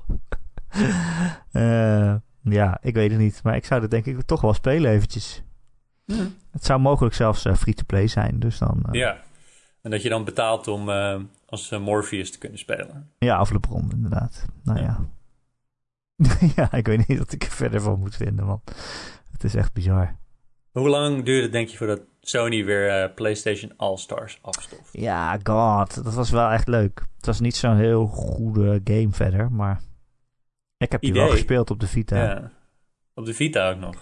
Eh, ja, ik weet het niet. Maar ik zou het denk ik toch wel spelen eventjes. Het zou mogelijk zelfs eh, free-to-play zijn. Dus dan... eh, Ja, en dat je dan betaalt om eh, als Morpheus te kunnen spelen. Ja, of LeBron inderdaad. Nou ja. ja, ik weet niet wat ik er verder van moet vinden, man. Het is echt bizar. Hoe lang duurde het, denk je, voordat Sony weer eh, PlayStation All-Stars afstoft? Ja, god. Dat was wel echt leuk. Het was niet zo'n heel goede game verder, maar... Ik heb die wel gespeeld op de Vita. Ja. Op de Vita ook nog.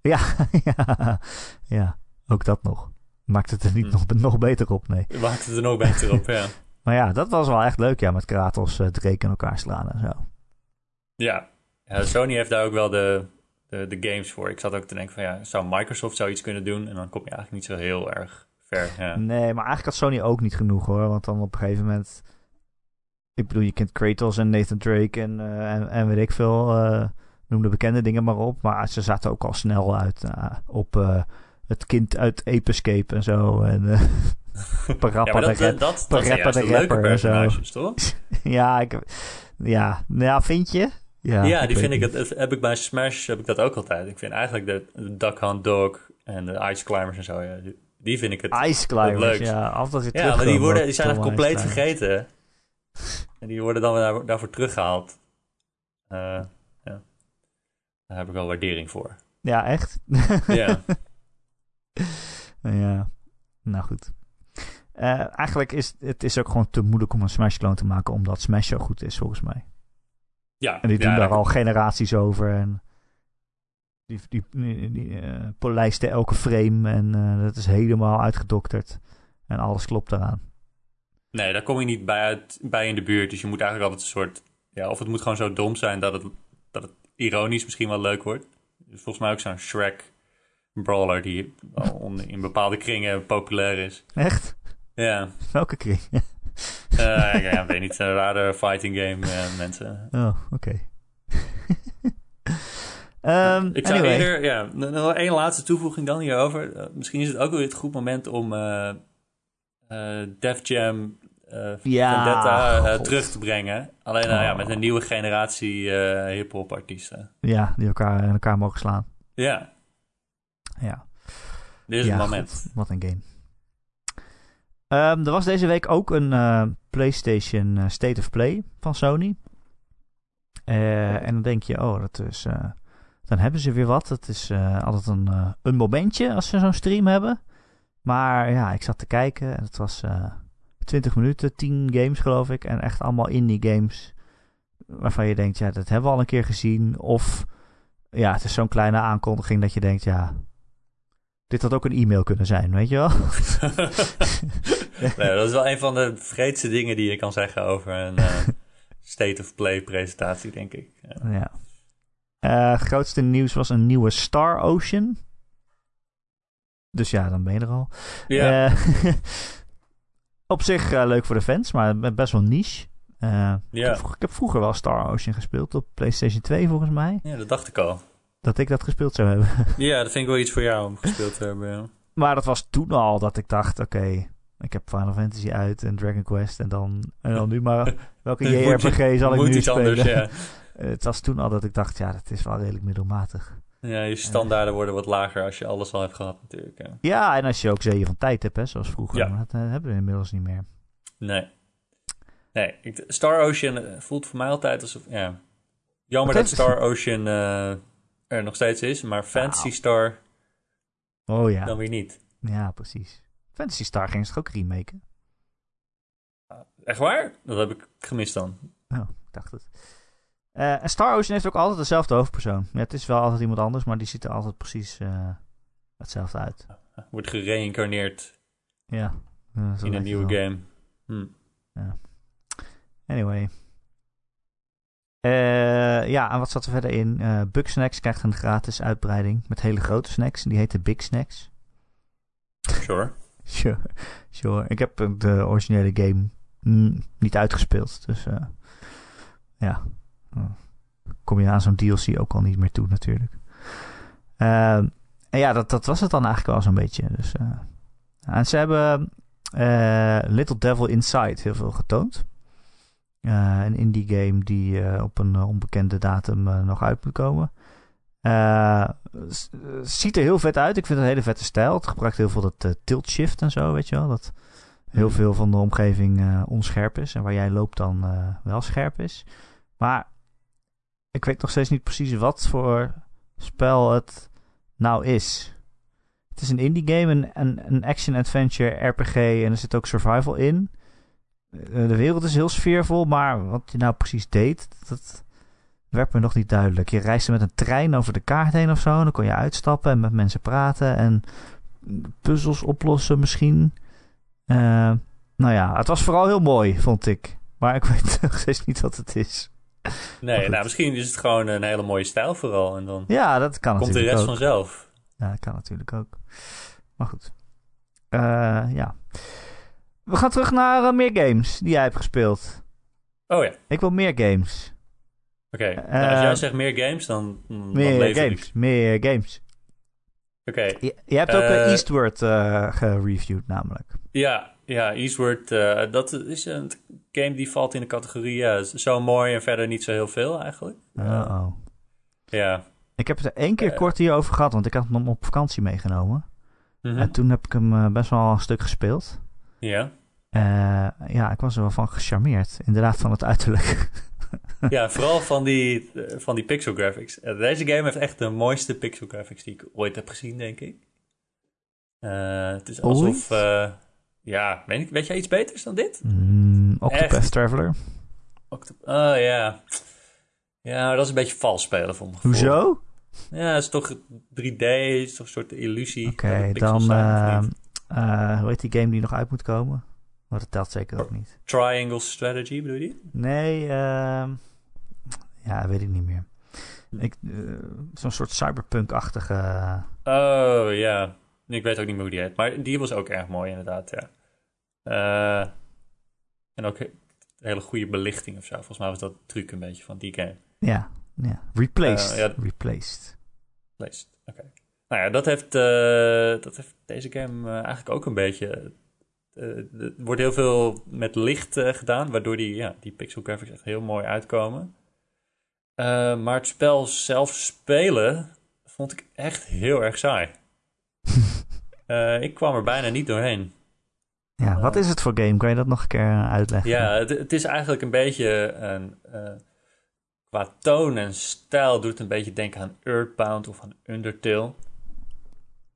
Ja, ja, ja, ook dat nog. Maakt het er niet Hm. nog, nog beter op, nee. Maakt het er nog beter op, ja. Maar ja, dat was wel echt leuk, ja, met Kratos uh, Drake in elkaar slaan en zo. Ja. ja, Sony heeft daar ook wel de, de, de games voor. Ik zat ook te denken van, ja, zou Microsoft zoiets kunnen doen? En dan kom je eigenlijk niet zo heel erg ver. Ja, Nee, maar eigenlijk had Sony ook niet genoeg hoor. Want dan op een gegeven moment. Ik bedoel, je kent Kratos en Nathan Drake en, uh, en, en weet ik veel. Uh, noem de bekende dingen maar op. Maar ze zaten ook al snel uit uh, op het kind uit Ape Escape en zo. En Parappa ja, dat, de, rap, dat, dat zijn juist de leuke personages, toch? ja, ik, ja, ja, vind je? Ja, ja die vind ik, het, heb ik bij Smash heb ik dat ook altijd. Ik vind eigenlijk de, de Duck Hunt Dog en de Ice Climbers en zo, ja, die, vind ik het Ice Climbers, het ja. Altijd weer ja, maar die, worden, die zijn echt compleet vergeten. En die worden dan daar, daarvoor teruggehaald. Uh, ja. Daar heb ik wel waardering voor. Ja, echt? Ja. ja, nou goed. Uh, eigenlijk is het is ook gewoon te moeilijk om een Smash-clone te maken, omdat Smash zo goed is, volgens mij. Ja, en die doen ja, daar al generaties over. En die, die, die, die uh, polijsten elke frame en uh, dat is helemaal uitgedokterd. En alles klopt daaraan. Nee, daar kom je niet bij, uit, bij in de buurt. Dus je moet eigenlijk altijd een soort... Ja, of het moet gewoon zo dom zijn dat het, dat het ironisch misschien wel leuk wordt. Volgens mij ook zo'n Shrek brawler die in bepaalde kringen populair is. Echt? Ja. Welke kring? uh, ja, weet niet. Een rare fighting game uh, mensen. Oh, oké. Okay. um, ik zou anyway. eerder... Ja, nog één laatste toevoeging dan hierover. Uh, misschien is het ook weer het goed moment om Def Jam ja, Vendetta terug te brengen. Alleen oh. ja, met een nieuwe generatie hip-hop artiesten. Ja, die elkaar in elkaar mogen slaan. Ja. Ja. Dit is ja, het moment. God, wat een game. Um, er was deze week ook een uh, PlayStation uh, State of Play van Sony. Uh, en dan denk je, oh, dat is, dan hebben ze weer wat. Het is altijd een, een momentje als ze zo'n stream hebben. Maar ja, ik zat te kijken en het was 20 minuten, 10 games geloof ik. En echt allemaal indie games. Waarvan je denkt, ja, dat hebben we al een keer gezien. Of ja, het is zo'n kleine aankondiging dat je denkt, ja, dit had ook een e-mail kunnen zijn, weet je wel? nee, dat is wel een van de vreedste dingen die je kan zeggen over een uh, state of play presentatie, denk ik. Ja. Uh, grootste nieuws was een nieuwe Star Ocean. Dus ja, dan ben je er al. Ja. Uh, Op zich leuk voor de fans, maar best wel niche. ja. ik, heb, ik heb vroeger wel Star Ocean gespeeld op PlayStation 2 volgens mij. Ja, dat dacht ik al. Dat ik dat gespeeld zou hebben. ja, dat vind ik wel iets voor jou om gespeeld te hebben. Ja. Maar dat was toen al dat ik dacht, oké, ik heb Final Fantasy uit en Dragon Quest en dan, en dan nu maar welke JRPG zal ik nu iets spelen? Anders, ja. Het was toen al dat ik dacht, ja, dat is wel redelijk middelmatig. Ja, je standaarden worden wat lager als je alles al hebt gehad natuurlijk. Ja, ja en als je ook zeeën van tijd hebt, hè, zoals vroeger. Ja. Maar dat uh, hebben we inmiddels niet meer. Nee. Nee, ik, Star Ocean eh, voelt voor mij altijd alsof... Ja, jammer dat Star Ocean uh, er nog steeds is, maar Fantasy Star... Oh ja. Dan weer niet. Ja, precies. Fantasy Star ging zich ook remaken. Echt waar? Dat heb ik gemist dan. Oh, ik dacht het. Uh, en Star Ocean heeft ook altijd dezelfde hoofdpersoon. Ja, het is wel altijd iemand anders, maar die ziet er altijd precies uh, hetzelfde uit. Wordt gereïncarneerd. Ja. in een nieuwe game. Hm. Ja. Anyway. Uh, ja, en wat zat er verder in? Uh, Bugsnacks krijgt een gratis uitbreiding met hele grote snacks. Die heet de Big Snacks. Sure. sure. Sure. Ik heb de originele game niet uitgespeeld. Dus ja. Kom je aan zo'n DLC ook al niet meer toe natuurlijk. en ja, dat, dat was het dan eigenlijk wel zo'n beetje. Dus, en ze hebben Little Devil Inside heel veel getoond. Uh, een indie game die op een onbekende datum nog uit moet komen. ziet er heel vet uit. Ik vind het een hele vette stijl. Het gebruikt heel veel dat tilt shift en zo, weet je wel. Dat heel Mhm. veel van de omgeving onscherp is. En waar jij loopt dan wel scherp is. Maar ik weet nog steeds niet precies wat voor spel het nou is. Het is een indie game, een, een, een action-adventure RPG en er zit ook survival in. De wereld is heel sfeervol, maar wat je nou precies deed, dat werd me nog niet duidelijk. Je reisde met een trein over de kaart heen of zo, dan kon je uitstappen en met mensen praten en puzzels oplossen misschien. Uh, nou ja, het was vooral heel mooi, vond ik. Maar ik weet nog steeds niet wat het is. Nee, nou misschien is het gewoon een hele mooie stijl vooral. En dan ja, dat kan komt de rest ook. vanzelf. Ja, dat kan natuurlijk ook. Maar goed. Uh, ja. We gaan terug naar uh, meer games die jij hebt gespeeld. Oh ja. Ik wil meer games. Oké, okay. nou, als jij zegt meer games, dan, dan meer games. Ik. Meer games. Oké. Okay. Je, je, hebt ook Eastward gereviewd namelijk. Ja, ja Eastward, dat is een game die valt in de categorie ja, zo mooi en verder niet zo heel veel eigenlijk. Uh oh. Ja. Ik heb het er één keer kort hierover gehad, want ik had hem op vakantie meegenomen. -hmm. En toen heb ik hem best wel een stuk gespeeld. Ja. Ja, ik was er wel van gecharmeerd. Inderdaad, van het uiterlijk. ja, vooral van die, van die pixel graphics. Deze game heeft echt de mooiste pixel graphics die ik ooit heb gezien, denk ik. Uh, het is alsof... Uh, ja, weet, weet jij iets beters dan dit? Mm, Octopath echt. Traveler. Octop oh ja. Ja, dat is een beetje vals spelen voor me. Hoezo? Ja, het is toch 3D, het is toch een soort illusie. Oké, okay, dan... Staan, uh, hoe heet die game die nog uit moet komen? Maar dat telt zeker ook niet. Triangle Strategy, bedoel je? Nee, uh, ja, weet ik niet meer. Ik, uh, Zo'n soort cyberpunk-achtige... Oh, ja. Ik weet ook niet meer hoe die heet. Maar die was ook erg mooi, inderdaad, ja. Uh, en ook hele goede belichting of zo. Volgens mij was dat truc een beetje van die game. Ja, ja. Replaced. ja. Replaced. Replaced, oké. Okay. Nou ja, dat heeft, uh, dat heeft deze game eigenlijk ook een beetje. Er wordt heel veel met licht gedaan, waardoor die, ja, die pixel graphics echt heel mooi uitkomen. maar het spel zelf spelen vond ik echt heel erg saai. ik kwam er bijna niet doorheen. Ja, wat is het voor game? Kan je dat nog een keer uitleggen? Ja, het, het is eigenlijk een beetje een qua toon en stijl doet het een beetje denken aan Earthbound of aan Undertale.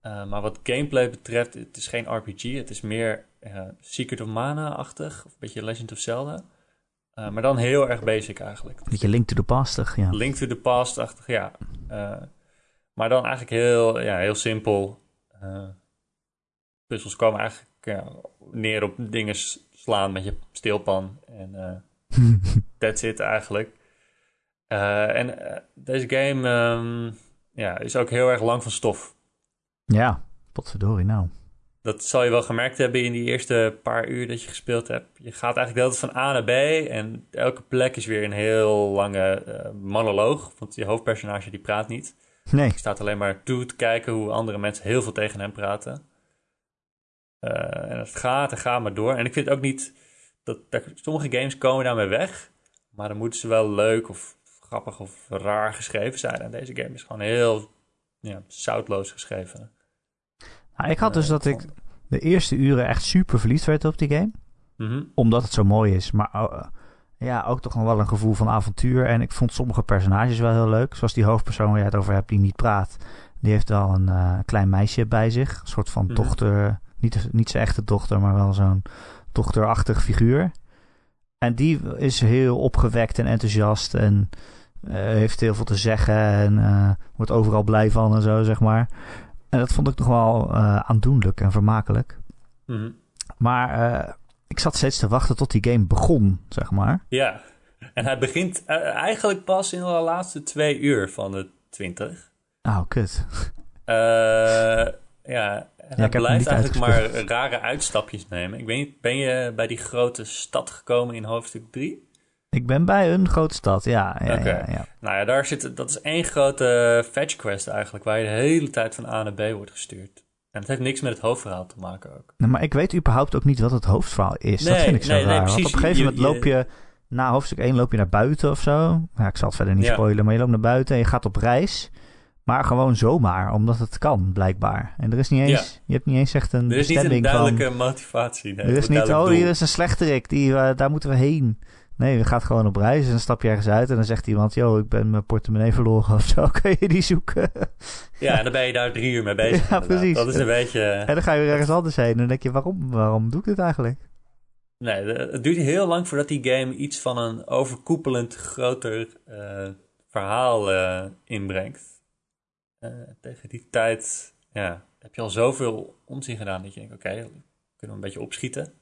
Uh, maar wat gameplay betreft, het is geen RPG. Het is meer uh, Secret of Mana-achtig. Of een beetje Legend of Zelda. Uh, maar dan heel erg basic eigenlijk. Een beetje Link to the Past-achtig, ja. Link to the Past-achtig, ja. maar dan eigenlijk heel, ja, heel simpel. Puzzels komen eigenlijk neer op dingen slaan met je steelpan. En that's it eigenlijk. en deze game um, ja, is ook heel erg lang van stof. Ja, potverdorie nou. dat zal je wel gemerkt hebben in die eerste paar uur dat je gespeeld hebt. Je gaat eigenlijk de hele tijd van A naar B en elke plek is weer een heel lange uh, monoloog. Want je hoofdpersonage die praat niet. Nee. Je staat alleen maar toe te kijken hoe andere mensen heel veel tegen hem praten. Uh, en het gaat en gaat maar door. En ik vind ook niet dat, dat sommige games komen daarmee weg. Maar dan moeten ze wel leuk of grappig of raar geschreven zijn. En deze game is gewoon heel ja, zoutloos geschreven. Nou, ik had dus dat ik de eerste uren echt super verliefd werd op die game. Mhm. Omdat het zo mooi is. Maar uh, ja, ook toch nog wel een gevoel van avontuur. En ik vond sommige personages wel heel leuk. Zoals die hoofdpersoon waar je het over hebt die niet praat. Die heeft wel een uh, klein meisje bij zich. Een soort van Mhm. dochter. Niet, niet zijn echte dochter, maar wel zo'n dochterachtig figuur. En die is heel opgewekt en enthousiast. En uh, heeft heel veel te zeggen. En uh, wordt overal blij van en zo, zeg maar. En dat vond ik toch wel aandoenlijk en vermakelijk. Mhm. Maar ik zat steeds te wachten tot die game begon, zeg maar. Ja, en hij begint uh, eigenlijk pas in de laatste twee uur van de twintig. Oh, kut. ja, en hij blijft eigenlijk maar rare uitstapjes nemen. Ik weet niet, ben je bij die grote stad gekomen in hoofdstuk 3? Ik ben bij een grote stad, ja. ja, okay. ja, ja. Nou ja, daar zit, dat is één grote fetch quest eigenlijk, waar je de hele tijd van A naar B wordt gestuurd. En het heeft niks met het hoofdverhaal te maken ook. Nee, maar ik weet überhaupt ook niet wat het hoofdverhaal is. Nee, dat vind ik zo nee, raar. Nee, precies. Want op een gegeven moment je, loop je... Na hoofdstuk 1 loop je naar buiten of zo. Ja, ik zal het verder niet Ja. spoilen. Maar je loopt naar buiten en je gaat op reis. Maar gewoon zomaar, omdat het kan, blijkbaar. En er is niet eens... Je hebt niet eens echt een Er is niet een duidelijke van... motivatie. Nee, er is niet, oh, hier is een slechterik, die, uh, daar moeten we heen. Nee, je gaat gewoon op reis en dan stap je ergens uit en dan zegt iemand... Yo, ik ben mijn portemonnee verloren of zo, kan je die zoeken? Ja, en dan ben je daar drie uur mee bezig. Ja, precies. Dat is een beetje... En dan ga je weer ergens anders heen en dan denk je, waarom, waarom doe ik dit eigenlijk? Nee, het duurt heel lang voordat die game iets van een overkoepelend groter eh, verhaal eh, inbrengt. Eh, tegen die tijd ja, heb je al zoveel omzien gedaan dat je denkt, oké, kunnen we een beetje opschieten.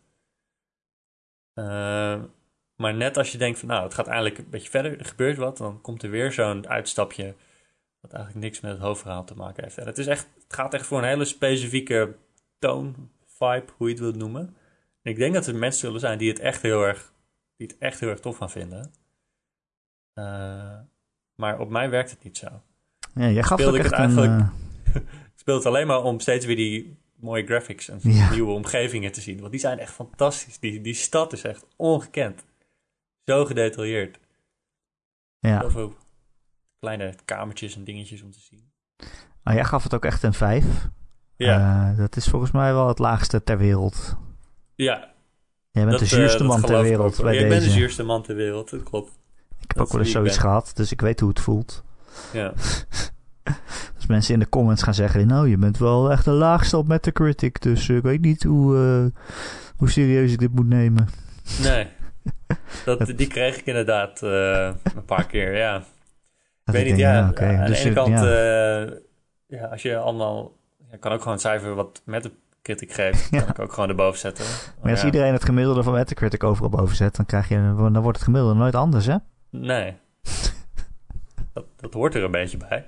Eh, maar net als je denkt van, nou, het gaat eindelijk een beetje verder, er gebeurt wat, dan komt er weer zo'n uitstapje wat eigenlijk niks met het hoofdverhaal te maken heeft. En het, is echt, het gaat echt voor een hele specifieke toon, vibe, hoe je het wilt noemen. En ik denk dat er mensen zullen zijn die het echt heel erg, die het echt heel erg tof gaan vinden. Uh, maar op mij werkt het niet zo. Ja, jij gaf Speelde ik het een... eigenlijk- eh, Ik speel het alleen maar om steeds weer die mooie graphics en Ja. nieuwe omgevingen te zien. Want die zijn echt fantastisch. Die, die stad is echt ongekend. Zo gedetailleerd. ja. Zoveel kleine kamertjes en dingetjes om te zien. Maar jij gaf het ook echt een 5. Ja, Eh, dat is volgens mij wel het laagste ter wereld. ja. Jij bent dat, de zuurste eh, dat man ter wereld ook bij Ja, Ik ben deze. de zuurste man ter wereld, dat klopt. ik heb dat ook wel eens zoiets ben. gehad, dus ik weet hoe het voelt. Ja. Als mensen in de comments gaan zeggen... Nou, je bent wel echt de laagste op Metacritic. Dus eh, ik weet niet hoe, hoe serieus ik dit moet nemen. Nee. Dat, die kreeg ik inderdaad eh, een paar keer, ja. Ik weet ik niet, denk, ja. aan dus, de ene kant, ja. eh, ja, als je allemaal... Je kan ook gewoon het cijfer wat met de kritiek geeft, kan ik ook gewoon erboven zetten. Maar als iedereen het gemiddelde van Metacritic overal boven zet... Dan, krijg je, dan wordt het gemiddelde nooit anders, hè? Nee. dat, dat hoort er een beetje bij.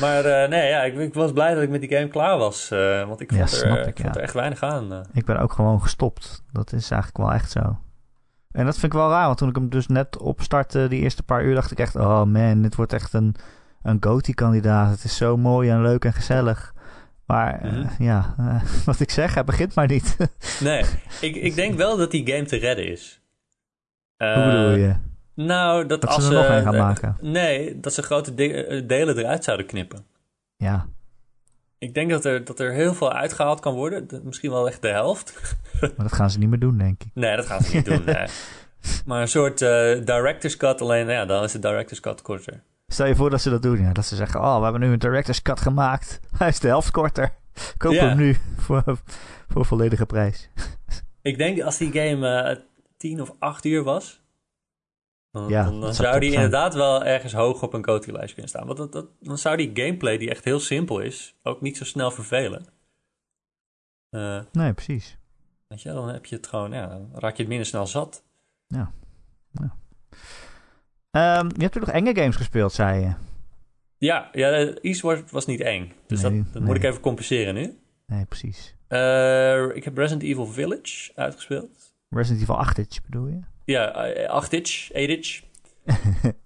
Maar eh, nee, ja, ik, ik was blij dat ik met die game klaar was. want ik vond, er, ik, ik vond ja. er echt weinig aan. Ik ben ook gewoon gestopt. Dat is eigenlijk wel echt zo. En dat vind ik wel raar, want toen ik hem dus net opstartte, die eerste paar uur, dacht ik echt: oh man, dit wordt echt een, een GOTY-kandidaat. Het is zo mooi en leuk en gezellig. Maar eh, Mhm. ja, eh, wat ik zeg, hij begint maar niet. Nee, ik, ik denk wel dat die game te redden is. Hoe bedoel Eh, je? Nou, dat, Dat als ze er nog een gaan maken. Nee, dat ze grote de- delen eruit zouden knippen. Ja, Ik denk dat er, dat er heel veel uitgehaald kan worden. De- Misschien wel echt de helft. maar dat gaan ze niet meer doen, denk ik. Nee, dat gaan ze niet doen. nee. Maar een soort eh, director's cut alleen. Ja, dan is de director's cut korter. Stel je voor dat ze dat doen, ja. Dat ze zeggen: oh, we hebben nu een director's cut gemaakt. Hij is de helft korter. Koop Ja. hem nu voor, voor volledige prijs. Ik denk als die game eh 10 of 8 uur was. Dan, Ja, dan, dan dat zou die inderdaad wel ergens hoog op een GOTY-lijst kunnen staan. Want dat, dat, dan zou die gameplay, die echt heel simpel is, ook niet zo snel vervelen. Eh, Nee, precies. weet je, dan heb je het gewoon, ja, dan raak je het minder snel zat. Ehm, je hebt toen nog enge games gespeeld, zei je. Ja, ja Eastward was niet eng. Dus Nee, dat, dat nee. moet ik even compenseren nu. Nee, precies. Eh, ik heb Resident Evil Village uitgespeeld. Resident Evil 8 bedoel je? Ja, 8 inch, 8 inch.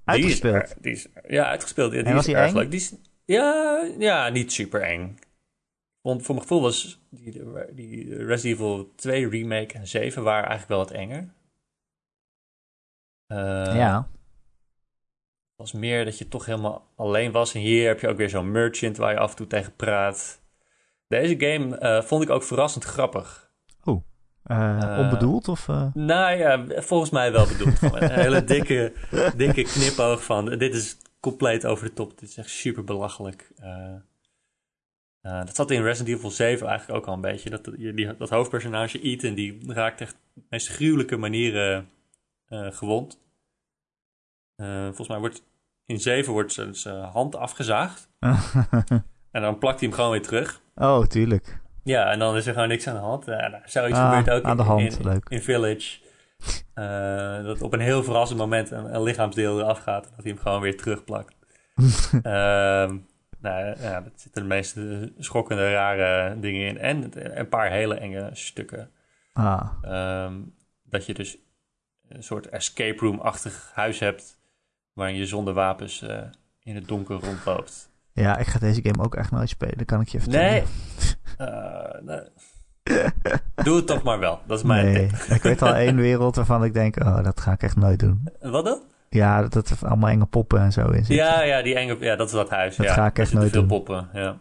uitgespeeld? Die is, die is, ja, uitgespeeld. Die en was is erg leuk. Die is, ja, ja, niet super eng. Want voor mijn gevoel was die, die Resident Evil 2 remake en 7 waren eigenlijk wel wat enger. Uh, ja. Het was meer dat je toch helemaal alleen was. En hier heb je ook weer zo'n merchant waar je af en toe tegen praat. Deze game uh, vond ik ook verrassend grappig. Oeh. Uh, onbedoeld of? Nou ja, volgens mij wel bedoeld. een hele dikke, dikke knipoog van dit is compleet over de top. Dit is echt super belachelijk. Uh, dat zat in Resident Evil 7 eigenlijk ook al een beetje. Dat, die, dat hoofdpersonage Ethan, die raakt echt op de meest gruwelijke manieren gewond. volgens mij wordt in 7 wordt zijn hand afgezaagd. en dan plakt hij hem gewoon weer terug. Oh, tuurlijk. Ja, en dan is er gewoon niks aan de hand. Nou, zoiets ah, gebeurt ook aan in, de hand. in, Leuk. in Village. Uh, dat op een heel verrassend moment een, een, lichaamsdeel eraf gaat en dat hij hem gewoon weer terugplakt. uh, nou ja, dat zitten de meest schokkende, rare dingen in. En een paar hele enge stukken. Ah. Um, dat je dus een soort escape room-achtig huis hebt waarin je zonder wapens uh, in het donker rondloopt. Ja, ik ga deze game ook echt nooit spelen, kan ik je vertellen. Nee. Uh, nee. Doe het toch maar wel. Dat is mijn nee, tip. ik weet al één wereld waarvan ik denk, oh, dat ga ik echt nooit doen. Wat dan? Ja, dat, dat er allemaal enge poppen en zo in zitten. Ja, ja, die enge, ja, dat is dat huis. Dat ja. ga ik echt nooit veel doen. poppen, ja.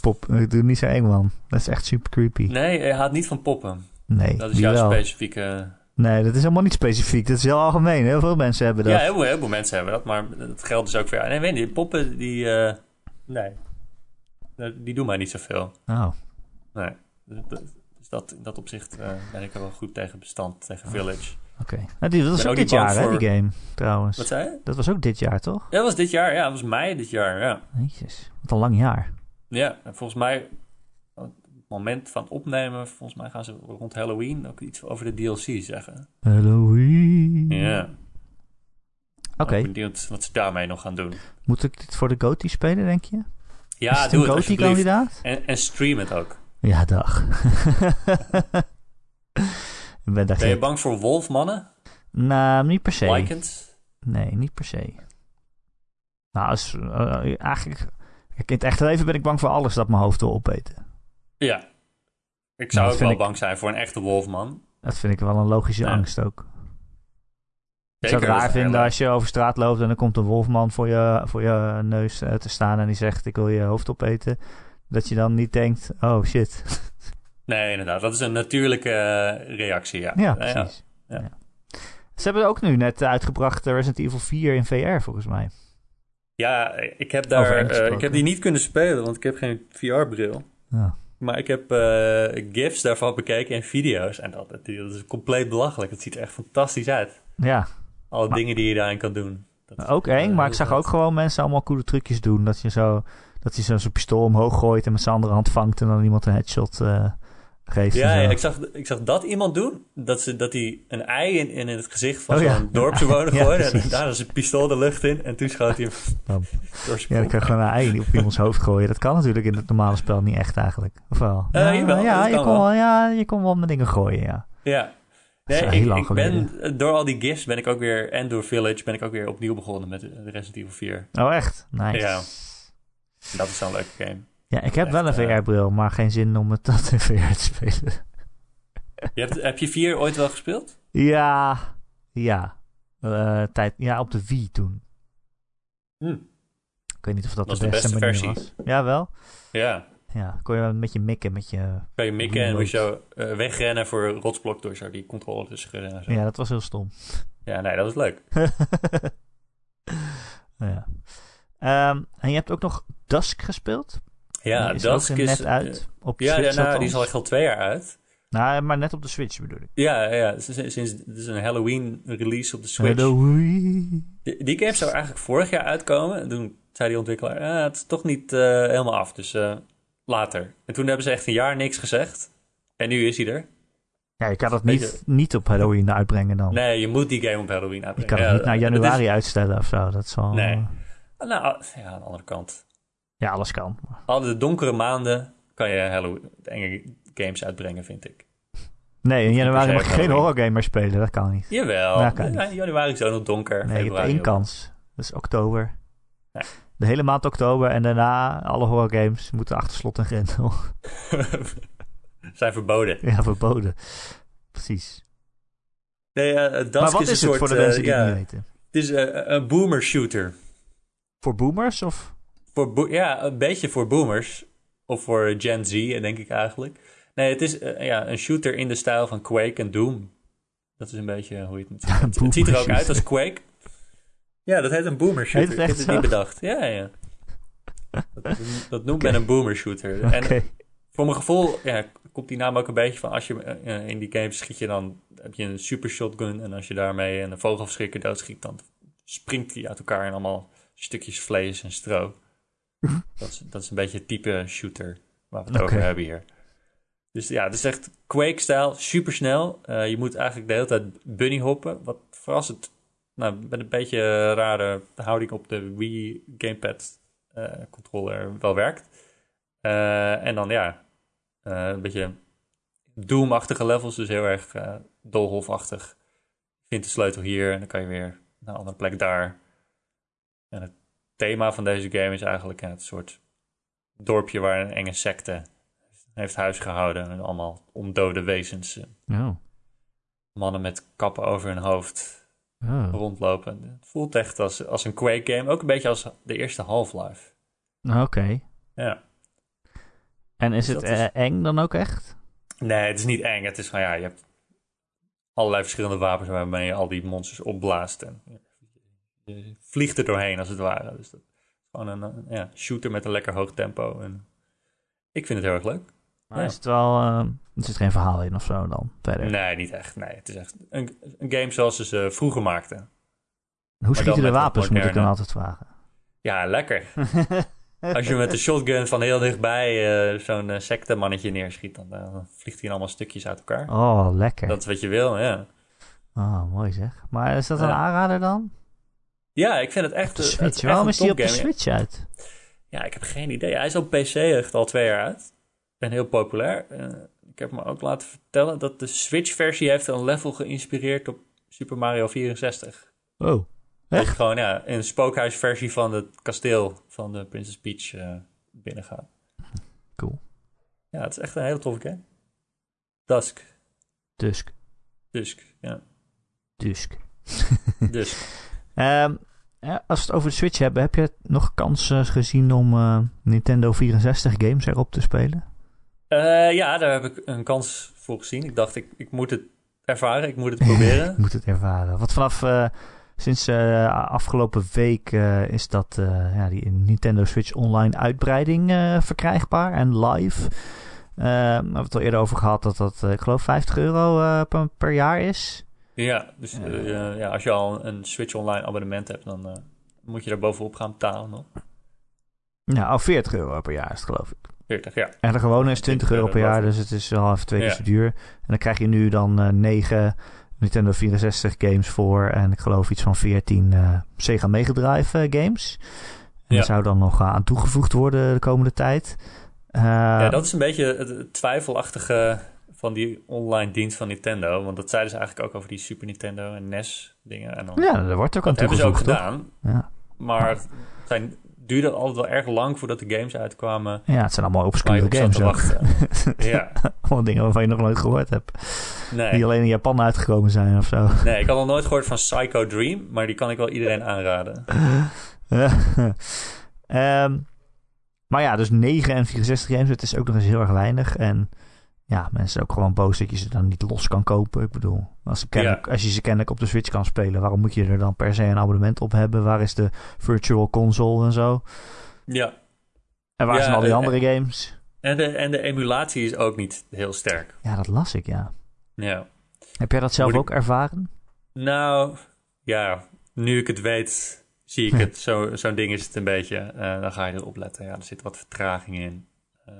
Pop, ik doe niet zo eng, man. Dat is echt super creepy. Nee, je houdt niet van poppen. Nee, Dat is die jouw wel. specifieke... Nee, dat is helemaal niet specifiek. Dat is heel algemeen. Heel veel mensen hebben dat. Ja, heel veel, heel veel mensen hebben dat, maar dat geldt dus ook voor jou. Nee, weet niet, poppen die... Uh, nee, die doen mij niet zoveel. Oh. Nee, dus dat, in dat opzicht uh, ben ik er wel goed tegen bestand, tegen Village. Oké. Nou, die, dat was ook ook dit jaar, hè, die game, trouwens. Wat zei je? Dat was ook dit jaar, toch? Ja, dat was dit jaar. Ja, dat was mei dit jaar, ja. Jezus, wat een lang jaar. Ja, en volgens mij, op het moment van opnemen, volgens mij gaan ze rond Halloween ook iets over de DLC zeggen. Halloween. Ja. Oké. Ik ben benieuwd wat ze daarmee nog gaan doen. Moet ik dit voor de GOTY spelen, denk je? is Ja, het doe een het. GOTY-kandidaat? En, en stream het ook. Ja, dag. ben je bang voor wolfmannen? Nou, niet per se. Lycans? Nee, niet per se. Nou, als, eh, eigenlijk... Kijk, in het echte leven ben ik bang voor alles dat mijn hoofd wil opeten. Ja. Ik zou dat ook wel ik- bang zijn voor een echte wolfman. Dat vind ik wel een logische Ja. angst ook. Ik zou het raar vinden als je over straat loopt en dan komt een wolfman voor je, voor je neus eh, te staan en die zegt ik wil je hoofd opeten. Dat je dan niet denkt, oh shit. Nee, inderdaad. Dat is een natuurlijke eh, reactie, ja. Ja, precies. Ja. Ja. Ze hebben ook nu net uitgebracht eh, Resident Evil 4 in VR volgens mij. Ja, ik heb, daar, ik heb die niet kunnen spelen, want ik heb geen VR-bril. Ja. Maar ik heb gifs daarvan bekeken en video's. En dat, dat is compleet belachelijk. Het ziet er echt fantastisch uit. ja, Alle Maar- dingen die je daarin kan doen. Dat is ook echt, eng, eh, maar ik zag ook gewoon mensen allemaal coole trucjes doen. Dat je zo, dat je zo zijn pistool omhoog gooit en met zijn andere hand vangt en dan iemand een headshot eh, geeft. Ja, ja, ik, zag, ik zag dat iemand doen. Dat, ze, dat hij een ei in, in het gezicht van Oh, ja. zo'n dorpsbewoner Ja, gooide. en daar is een pistool de lucht in. En toen schoot hij hem Ja, dan kan je gewoon een ei op iemands hoofd gooien. Dat kan natuurlijk in het normale spel niet echt eigenlijk. Of wel? Eh, jawel, ja, je kan kon wel. wel, ja, je kon wel met dingen gooien, ja. Ja. Nee, heel ik, lang ik ben, door al die gifs ben ik ook weer, en door Village, ben ik ook weer opnieuw begonnen met de Resident Evil 4. Oh, echt? Nice. Ja. Dat is zo'n leuke game. Ja, ik heb Echt, wel een eh, VR-bril, maar geen zin om het dat in VR te spelen. Je hebt, heb je 4 ooit wel gespeeld? Ja, ja. Eh, tijd, ja, op de Wii toen. Hm. Ik weet niet of dat, Dat de is de beste, beste versie. was. Ja, wel. Ja. Ja, kon je wel met je mikken met je... Kan je mikken en moet je zo eh, wegrennen voor rotsblok door zo die controle tussen rennen. en Zo. Ja, dat was heel stom. ja, nee, dat is leuk. ja. Ehm, en je hebt ook nog Dusk gespeeld? Ja, is Dusk is... net uit. Op eh, ja, Switch ja nou, die is al echt al twee jaar uit. Nou, maar net op de Switch bedoel ik. Ja, ja sinds, sinds het is een Halloween release op de Switch. Halloween. Die, die game zou eigenlijk vorig jaar uitkomen. En toen zei die ontwikkelaar, ah, het is toch niet eh, helemaal af, dus eh, later. En toen hebben ze echt een jaar niks gezegd. En nu is hij er. Ja, je kan dat niet, niet op Halloween uitbrengen dan. Nee, je moet die game op Halloween je uitbrengen. kan het niet naar januari is- uitstellen of zo. Dat is wel... Nee. nou, ja, aan de andere kant. Ja, alles kan. Al de donkere maanden kan je Halloween, enge games uitbrengen, vind ik. Nee, in januari mag je geen Halloween. horror game meer spelen. Dat kan niet. Jawel, Ja, kan ja, januari is ook nog donker. Nee, je hebt één kans. Dat is oktober. Ja. De hele maand oktober en daarna alle horror games moeten achter slot en grendel. Zijn verboden. ja, verboden. Precies. Nee, eh, maar wat is het soort... voor de mensen eh, die ja, het niet weten? Het is eh, een boomer shooter. Voor boomers of? Voor bo- ja, een beetje voor boomers. Of voor Gen Z, denk ik eigenlijk. Nee, het is eh, ja, een shooter in de stijl van Quake en Doom. Dat is een beetje hoe je het moet zien. Het, het ziet er ook uit als Quake. Ja, dat heet een boomer shooter. Heet het ik heb het niet bedacht. Ja, ja. Dat, dat noemt men een boomer shooter. En voor mijn gevoel ja, komt die naam ook een beetje van... als je eh, in die game schiet je dan... heb je een super shotgun... en als je daarmee een vogelverschrikker doodschiet... dan springt die uit elkaar in allemaal stukjes vlees en stro. dat, is, dat is een beetje het type shooter waar we het over hebben hier. Dus ja, het is echt Quake-stijl, super snel. je moet eigenlijk de hele tijd bunny hoppen. Wat het nou, met een beetje rare houding op de Wii Gamepad eh, controller wel werkt. Eh, en dan ja, eh, een beetje Doom-achtige levels, dus heel erg doolhofachtig. Je vindt de sleutel hier en dan kan je weer naar een andere plek daar. En het thema van deze game is eigenlijk het soort dorpje waar een enge secte heeft huis gehouden. En allemaal ondode wezens. Oh. Mannen met kappen over hun hoofd Oh. rondlopen. Het voelt echt als, als een Quake game. Ook een beetje als de eerste Half-Life. Oké. Ja. En is Dus het is- eh, eng dan ook echt? Nee, het is niet eng. Het is van ja, je hebt allerlei verschillende wapens waarmee je al die monsters opblaast. En je vliegt er doorheen als het ware. Dus dat is gewoon een, een, ja, shooter met een lekker hoog tempo. En ik vind het heel erg leuk. Maar Ja. is het wel... eh, er zit geen verhaal in of zo dan verder? Nee, niet echt. Nee, het is echt een, een game zoals ze ze vroeger maakten. Hoe schieten de wapens, moet ik dan altijd vragen. Ja, lekker. Als je met de shotgun van heel dichtbij eh, zo'n eh, sectemannetje neerschiet, dan, eh, dan vliegt hij allemaal stukjes uit elkaar. Oh, lekker. Dat is wat je wil, ja. Oh, mooi zeg. Maar is dat een aanrader dan? Ja, ik vind het echt, Op de Switch. Waarom een is die op de. Switch uit? Ja, ik heb geen idee. Hij is op PC echt al twee jaar uit. En heel populair. Eh, ik heb me ook laten vertellen dat de Switch-versie heeft een level geïnspireerd op Super Mario 64. Oh, Dat Echt? gewoon ja, een spookhuisversie van het kasteel van de Princess Peach eh binnengaat. Cool. Ja, het is echt een hele toffe game. Dusk. Dusk. Dusk, ja. Dusk. Dus. Ehm, ja, als we het over de Switch hebben, heb je nog kansen gezien om eh, Nintendo 64 games erop te spelen? Eh, ja, daar heb ik een kans voor gezien. Ik dacht, ik, ik moet het ervaren, ik moet het proberen. Ik moet het ervaren. Want vanaf eh, sinds eh, afgelopen week is dat ja, die Nintendo Switch Online uitbreiding verkrijgbaar en live. We hebben het al eerder over gehad dat dat, ik geloof, 50 euro per, per jaar is. ja, dus ja, als je al een Switch Online abonnement hebt, dan moet je daar bovenop gaan betalen nog. Ja, al 40 euro per jaar is het, geloof ik. 40, ja. En de gewone is 20 euro per jaar, dus het is al even twee keer Ja. zo duur. En dan krijg je nu dan eh 9 Nintendo 64 games voor en ik geloof iets van 14 eh, Sega Mega Drive eh, games. En Ja. dat zou dan nog aan toegevoegd worden de komende tijd. Eh, ja, dat is een beetje het, twijfelachtige van die online dienst van Nintendo. Want dat zeiden ze eigenlijk ook over die Super Nintendo en NES dingen. En dan, ja, dat wordt ook aan dat hebben ze ook toegevoegd, gedaan. Ja. Maar het zijn, duurde altijd wel erg lang voordat de games uitkwamen. ja, het zijn allemaal obscure op games wachten. ja, allemaal dingen waarvan je nog nooit gehoord hebt. Die nee. alleen in Japan uitgekomen zijn of zo. nee, ik had nog nooit gehoord van Psycho Dream. Maar die kan ik wel iedereen aanraden. Ehm, maar ja, dus 9 en 64 games, het is ook nog eens heel erg weinig. En ja, mensen ook gewoon boos dat je ze dan niet los kan kopen. Ik bedoel, als, kennelijk, als je ze kennelijk op de Switch kan spelen, waarom moet je er dan per se een abonnement op hebben? Waar is de virtual console en zo? Ja. En waar Ja, zijn al die eh, andere games? En de, en de emulatie is ook niet heel sterk. Ja, dat las ik, ja. Ja. Heb jij dat zelf Moet ook ervaren? Nou, ja, nu ik het weet, zie ik het. Zo, zo'n ding is het een beetje. Eh, dan ga je erop letten. Ja, er zit wat vertraging in. Eh,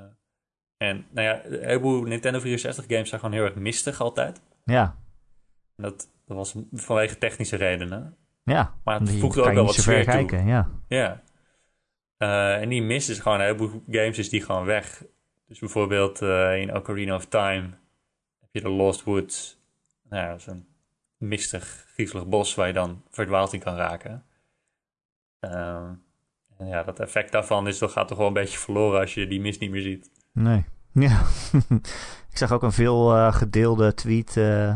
en nou ja, een heleboel Nintendo 64 games zijn gewoon heel erg mistig altijd. Ja, En dat, dat was vanwege technische redenen. ja. Maar het voegt kan ook wel wat sfeer toe. kijken, ja. Ja. Eh, en die mis is gewoon een heleboel games is die gewoon weg. Dus bijvoorbeeld in Ocarina of Time heb je de Lost Woods. Nou ja, zo'n mistig, griezelig bos waar je dan verdwaald in kan raken. Ehm, en ja, dat effect daarvan is, toch, gaat toch wel een beetje verloren als je die mist niet meer ziet. Nee. Ja. ik zag ook een veel uh, gedeelde tweet uh,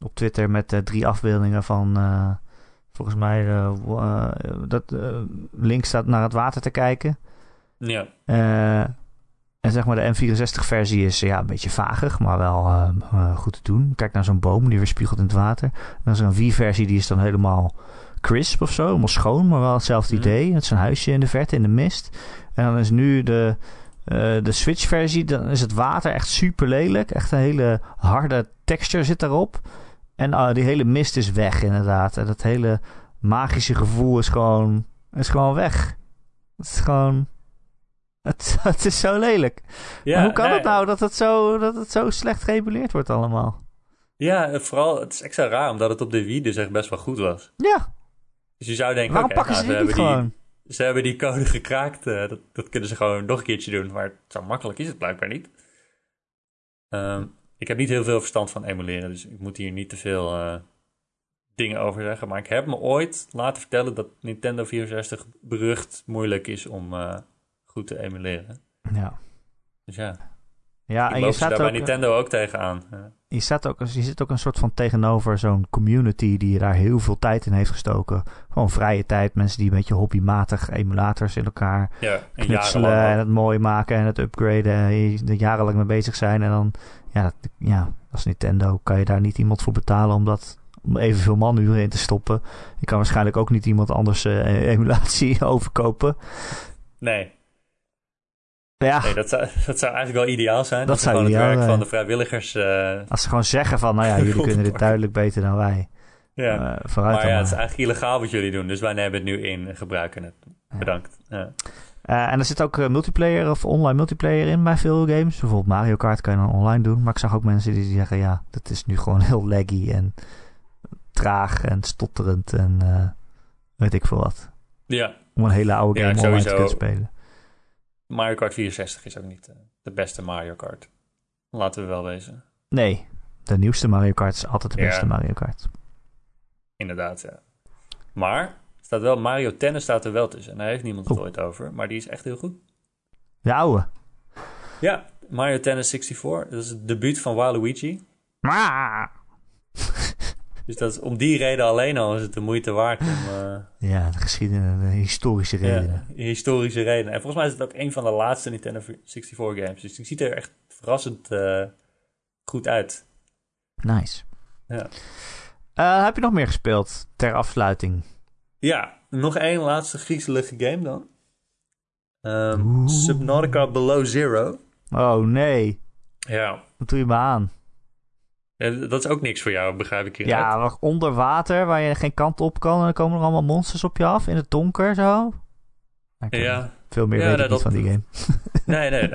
op Twitter met uh, drie afbeeldingen van volgens mij dat link staat naar het water te kijken. Ja. en zeg maar de M64-versie is ja, een beetje vagig, maar wel goed te doen. Kijk naar zo'n boom die weer spiegelt in het water. En dan is er een V-versie die is dan helemaal crisp of zo, helemaal schoon, maar wel hetzelfde mm. idee. Het is een huisje in de verte in de mist. En dan is nu de de Switch-versie, dan is het water echt super lelijk. Echt een hele harde texture zit daarop. En uh, die hele mist is weg, inderdaad. En dat hele magische gevoel is gewoon, is gewoon weg. Het is gewoon. Het, het is zo lelijk. Ja, hoe kan het nou dat het, zo, dat het zo slecht geëmuleerd wordt allemaal? Ja, vooral, het is extra raar omdat het op de Wii dus echt best wel goed was. Ja. Dus je zou denken, Waarom pakken nou, ze die gewoon? Ze hebben die code gekraakt. Uh, dat, dat, kunnen ze gewoon nog een keertje doen. Maar zo makkelijk is het blijkbaar niet. Um, ik heb niet heel veel verstand van emuleren. Dus ik moet hier niet te veel uh, dingen over zeggen. Maar ik heb me ooit laten vertellen dat Nintendo 64 berucht moeilijk is om uh, goed te emuleren. Ja. Dus ja. Ja, en je staat daar ook, bij Nintendo ook tegenaan. Je, staat ook, je zit ook een soort van tegenover zo'n community die daar heel veel tijd in heeft gestoken. Gewoon vrije tijd, mensen die een beetje hobbymatig emulators in elkaar ja, en knutselen en het mooi maken en het upgraden. En er jarenlang mee bezig zijn. En dan, ja, ja, als Nintendo kan je daar niet iemand voor betalen om dat om evenveel manuren in te stoppen. Je kan waarschijnlijk ook niet iemand anders uh, emulatie overkopen. Nee. Ja. Nee, dat, zou, dat zou eigenlijk wel ideaal zijn. Dat, zou gewoon het werk van de vrijwilligers... Uh, Als ze gewoon zeggen van, nou ja, jullie kunnen dit duidelijk beter dan wij. Ja, uh, vooruit maar ja, het is eigenlijk illegaal wat jullie doen. Dus wij nemen het nu in en gebruiken het. Bedankt. Ja. Uh, en er zit ook multiplayer of online multiplayer in bij veel games. Bijvoorbeeld Mario Kart kan je dan online doen. Maar ik zag ook mensen die zeggen, ja, dat is nu gewoon heel laggy en traag en stotterend en weet ik veel wat. Ja. Om een hele oude game online te kunnen spelen. Mario Kart 64 is ook niet uh, de beste Mario Kart. Laten we wel wezen. Nee, de nieuwste Mario Kart is altijd de beste Mario Kart. Inderdaad, ja. Maar staat wel, Mario Tennis staat er wel tussen. En daar heeft niemand het ooit over. Maar die is echt heel goed. De oude? Ja, Mario Tennis 64. Dat is het debuut van Waluigi. Maar. Dus dat is, om die reden alleen al is het de moeite waard om... Uh, ja, de geschiedenis, de historische redenen. Ja, historische redenen. En volgens mij is het ook een van de laatste Nintendo 64 games. Dus die ziet er echt verrassend uh, goed uit. Nice. Ja. Uh, heb je nog meer gespeeld ter afsluiting? Ja, nog één laatste griezelige game dan. Um, Subnautica Below Zero. Oh nee. Ja. Wat doe je me aan? Dat is ook niks voor jou, begrijp ik hieruit. Ja, onder water, waar je geen kant op kan. En dan komen er allemaal monsters op je af, in het donker zo. Ja. Veel meer weet ik niet van die game. Nee, nee.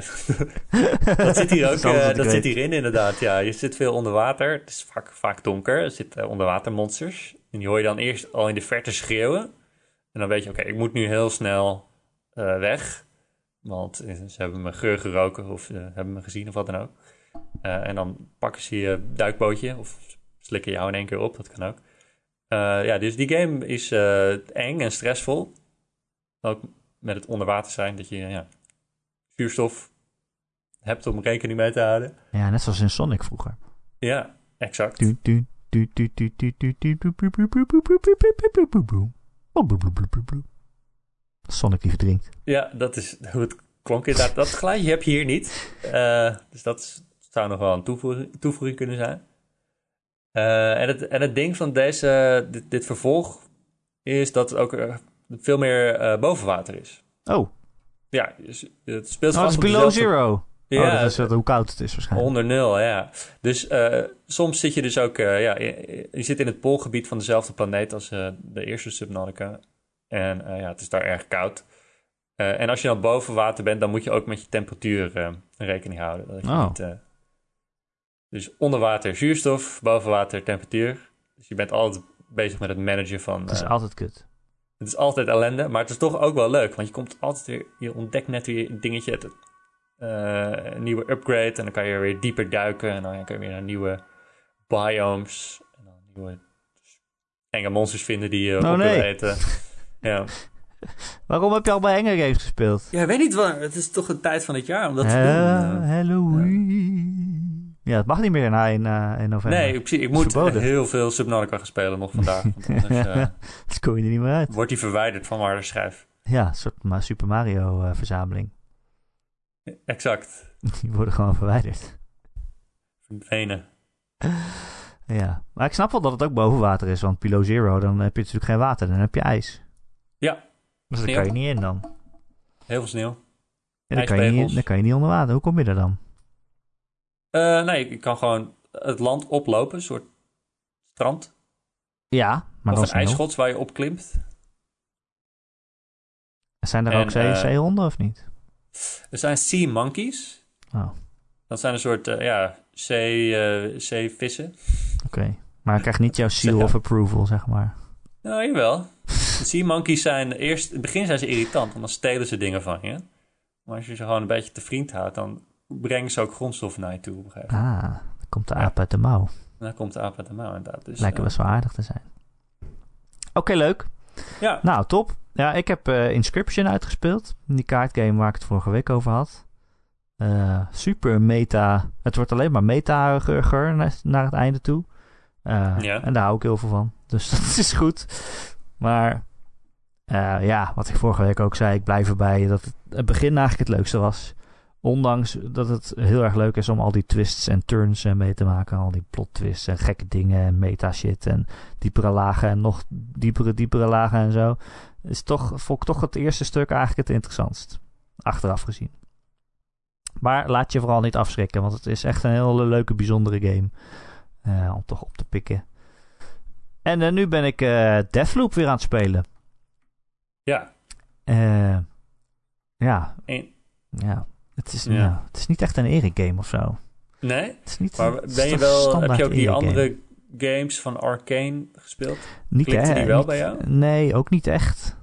dat zit hier ook. Uh, dat zit hierin inderdaad. Ja, je zit veel onder water. Het is vaak, vaak donker. Er zitten uh, onderwatermonsters. En die hoor je dan eerst al in de verte schreeuwen. En dan weet je, oké, ik moet nu heel snel uh, weg. Want ze hebben me geur geroken of hebben me gezien of wat dan ook. Uh, en dan pakken ze je duikbootje of slikken jou in één keer op, dat kan ook. Uh, ja, dus die game is uh, eng en stressvol. Ook met het onderwater zijn, dat je ja, vuurstof hebt om rekening mee te houden. Ja, net zoals in Sonic vroeger. Ja, exact. Sonic die verdrinkt. Ja, dat is hoe het klonk inderdaad. Dat geluidje heb je hier niet. Uh, dus dat is zou nog wel een toevoeging, toevoeging kunnen zijn. Uh, en, het, en het ding van deze, dit, dit vervolg is dat het ook uh, veel meer uh, boven water is. Oh. Ja, dus het speelt oh, het is below zero. Ja, oh, dat is hoe koud het is waarschijnlijk. Onder nul, ja. Dus soms zit je dus ook... ja, je, je, zit in het poolgebied van dezelfde planeet als de eerste Subnautica. En ja, het is daar erg koud. en als je dan boven water bent, dan moet je ook met je temperatuur rekening houden. Dat je oh. niet dus onder water zuurstof, boven water temperatuur. Dus je bent altijd bezig met het managen van... Het is uh, altijd kut. Het is altijd ellende, maar het is toch ook wel leuk. Want je komt altijd weer... Je ontdekt net weer een dingetje. Het, een nieuwe upgrade. En dan kan je weer dieper duiken. En dan kun je weer naar nieuwe biomes. En dan nieuwe enge monsters vinden die je oh, op nee. eten. Ja. Waarom heb je al bij enge games gespeeld? Ja, ik weet niet waar. Het is toch een tijd van het jaar om dat te doen. Halloween. Ja. Het mag niet meer na in, uh, in november. Nee, ik, ik moet heel veel Subnautica gaan spelen nog vandaag. Want uh, kom je er niet meer uit. Wordt die verwijderd van waar schrijf. Ja, een soort Super Mario uh, verzameling. Exact. Die worden gewoon verwijderd. Verdwenen. Ja, maar ik snap wel dat het ook boven water is, want Pilo Zero, dan heb je natuurlijk geen water, dan heb je ijs. Ja. Dus daar kan je niet in dan. Heel veel sneeuw. Ja, dan, kan je niet, dan kan je niet onder water. Hoe kom je er dan? Uh, nee, je kan gewoon het land oplopen, een soort strand. Ja, maar of een ijsschots waar je op klimt. Zijn er ook zee, uh, zeehonden of niet? Er zijn sea monkeys. Oh. Dat zijn een soort uh, ja, zee, zeevissen. Oké, maar ik krijg niet jouw seal of approval, zeg maar. Nou, jawel. De sea monkeys zijn eerst... In het begin zijn ze irritant, want dan stelen ze dingen van je. Maar als je ze gewoon een beetje te vriend houdt, dan brengen ze ook grondstoffen naar je toe op een gegeven moment. Ah, dan komt de aap uit de mouw. Dan komt de aap uit de mouw, inderdaad. Dus, Lijken best wel aardig te zijn. Oké, leuk. Ja. Nou, top. Ja, ik heb uh, Inscription uitgespeeld. Die kaartgame waar ik het vorige week over had. Uh, super meta. Het wordt alleen maar meta-ger naar het einde toe. Uh, ja. En daar hou ik heel veel van. Dus dat is goed. Maar ja, wat ik vorige week ook zei, ik blijf erbij dat het, het, begin eigenlijk het leukste was. Ondanks dat het heel erg leuk is om al die twists en turns mee te maken. Al die plot twists en gekke dingen en meta shit en diepere lagen en nog diepere, diepere lagen en zo. Is toch, vond ik toch het eerste stuk eigenlijk het interessantst. Achteraf gezien. Maar laat je vooral niet afschrikken, want het is echt een hele leuke, bijzondere game. Uh, om toch op te pikken. En uh, nu ben ik uh, Deathloop weer aan het spelen. Ja. ja. Ja. Het is, ja. Nou, het is niet echt een Eric game of zo. Nee? Het is niet, maar ben je wel, heb je ook die andere games van Arcane gespeeld? Niet Klikte die wel bij jou? Nee, ook niet echt.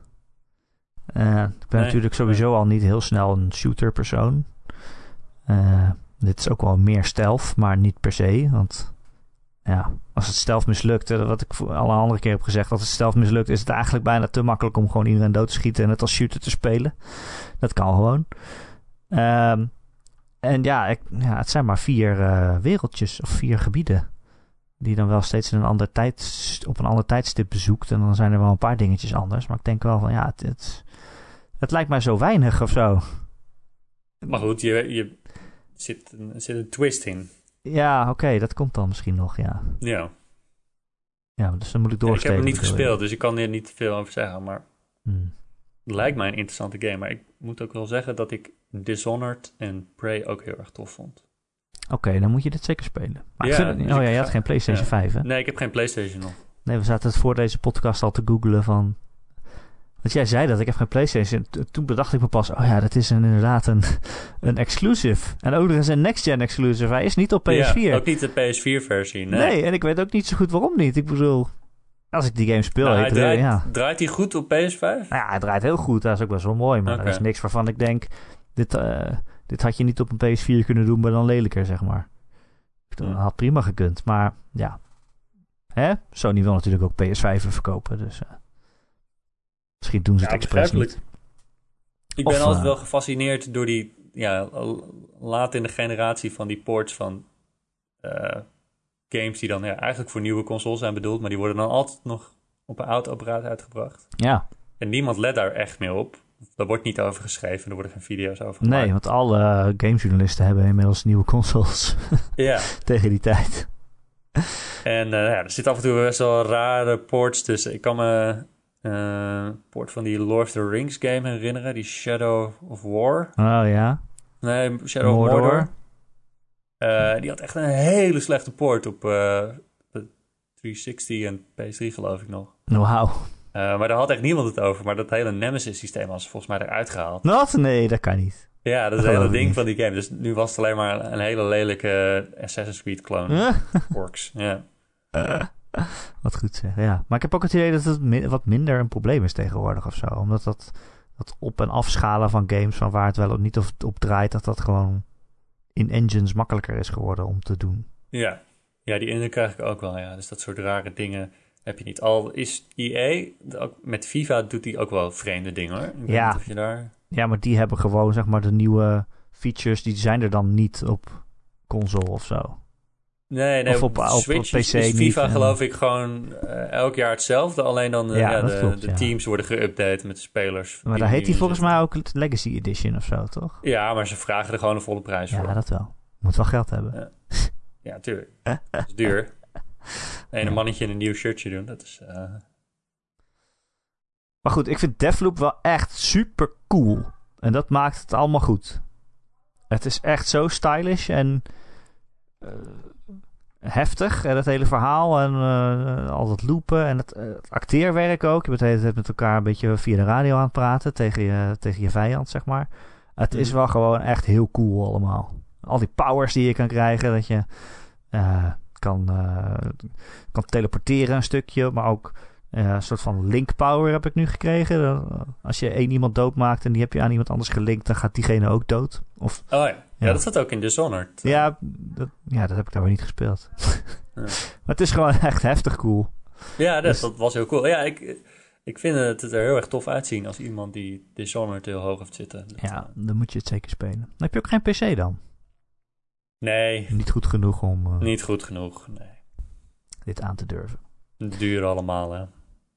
ik ben natuurlijk sowieso al niet heel snel een shooter persoon. dit is ook wel meer stealth, maar niet per se. Want ja, als het stealth mislukt, wat ik alle andere keer heb gezegd, als het stealth mislukt, is het eigenlijk bijna te makkelijk om gewoon iedereen dood te schieten en het als shooter te spelen. Dat kan gewoon. Um, en ja, ik, ja, het zijn maar vier uh, wereldjes of vier gebieden. Die dan wel steeds in een ander tijd, op een ander tijdstip bezoekt. En dan zijn er wel een paar dingetjes anders. Maar ik denk wel van ja, het, het, het lijkt mij zo weinig of zo. Maar goed, je, je zit, er zit een twist in. Ja, oké, dat komt dan misschien nog, ja. Ja. Ja, dus dan moet ik doorsteken. ik heb hem niet gespeeld, dus ik kan er niet veel over zeggen, maar... Hmm. Het lijkt mij een interessante game, maar ik moet ook wel zeggen dat ik Dishonored en Prey ook heel erg tof vond. Oké, dan moet je dit zeker spelen. Maar ja, het, dus oh ja, je had geen PlayStation 5, hè? Nee, ik heb geen PlayStation nog. Nee, we zaten het voor deze podcast al te googlen van... Want jij zei dat, ik heb geen PlayStation. Toen bedacht ik me pas, oh ja, dat is een, inderdaad een, een exclusive. En ook nog eens een next-gen exclusive. Hij is niet op PS4. Ja, ook niet de PS4-versie, nee. nee. en ik weet ook niet zo goed waarom niet. Ik bedoel, als ik die game speel... Nou, hij draait, ja. draait hij goed op PS5? Nou ja, hij draait heel goed. Dat is ook best wel mooi. Maar okay. er is niks waarvan ik denk... Dit, uh, dit had je niet op een PS4 kunnen doen, maar dan lelijker, zeg maar. Dat had prima gekund. Maar ja, Hè? Sony wil natuurlijk ook PS5 verkopen. Dus uh, Misschien doen ze het expres niet. Ik ben altijd uh, wel gefascineerd door die, ja, laat in de generatie van die ports van uh, games die dan ja, eigenlijk voor nieuwe consoles zijn bedoeld, maar die worden dan altijd nog op een oud apparaat uitgebracht. Ja. En niemand let daar echt meer op. Daar wordt niet over geschreven, er worden geen video's over gemaakt. Nee, want alle uh, gamejournalisten hebben inmiddels nieuwe consoles. ja. Tegen die tijd. En uh, ja, er zitten af en toe best wel rare ports tussen. Ik kan me uh, port van die Lord of the Rings game herinneren. Die Shadow of War. Oh ja. Nee, Shadow Mordor. of Mordor. Uh, die had echt een hele slechte port op uh, 360 en PS3 geloof ik nog. Wauw. Uh, maar daar had echt niemand het over. Maar dat hele Nemesis systeem was volgens mij eruit gehaald. Wat? Nee, dat kan niet. Ja, dat is het hele ding niet. van die game. Dus nu was het alleen maar een hele lelijke Assassin's Creed clone. Orks, ja. Wat goed zeg, ja. Maar ik heb ook het idee dat het wat minder een probleem is tegenwoordig of zo. Omdat dat, dat op- en afschalen van games, van waar het wel of niet of op draait, dat dat gewoon in engines makkelijker is geworden om te doen. Ja, ja die indruk krijg ik ook wel. Ja. Dus dat soort rare dingen heb je niet. Al is EA, met FIFA doet hij ook wel vreemde dingen hoor. Ik ja. Of je daar... ja, maar die hebben gewoon zeg maar de nieuwe features, die zijn er dan niet op console of zo. Nee, nee, of op, op, Switch op PC is, FIFA geloof ik gewoon uh, elk jaar hetzelfde. Alleen dan uh, ja, de, klopt, de ja. teams worden geüpdate met de spelers. Maar daar heet hij volgens mij ook Legacy Edition of zo, toch? Ja, maar ze vragen er gewoon een volle prijs voor. Ja, dat wel. Moet wel geld hebben. Ja, ja tuurlijk. dat is duur. En een mannetje in een nieuw shirtje doen, dat is... Uh... Maar goed, ik vind Deathloop wel echt super cool. En dat maakt het allemaal goed. Het is echt zo stylish en uh, heftig. En het hele verhaal en uh, al dat loopen en het, het, acteerwerk ook. Je bent de hele tijd met elkaar een beetje via de radio aan het praten tegen je, tegen je vijand, zeg maar. Het is wel gewoon echt heel cool allemaal. Al die powers die je kan krijgen, dat je kan, kan teleporteren een stukje, maar ook ja, een soort van link power heb ik nu gekregen. Als je één iemand doodmaakt en die heb je aan iemand anders gelinkt, dan gaat diegene ook dood. Of, oh ja. ja. ja dat zat ook in Dishonored. Ja dat, ja, dat heb ik daar weer niet gespeeld. Ja. maar het is gewoon echt heftig cool. Ja, dat, dus, dat was heel cool. Ja, ik, ik vind het er heel erg tof uitzien als iemand die Dishonored heel hoog heeft zitten. Dat, ja, dan moet je het zeker spelen. Dan heb je ook geen PC dan? Nee. Niet goed genoeg om... Uh, niet goed genoeg, nee. Dit aan te durven. Duur allemaal, hè.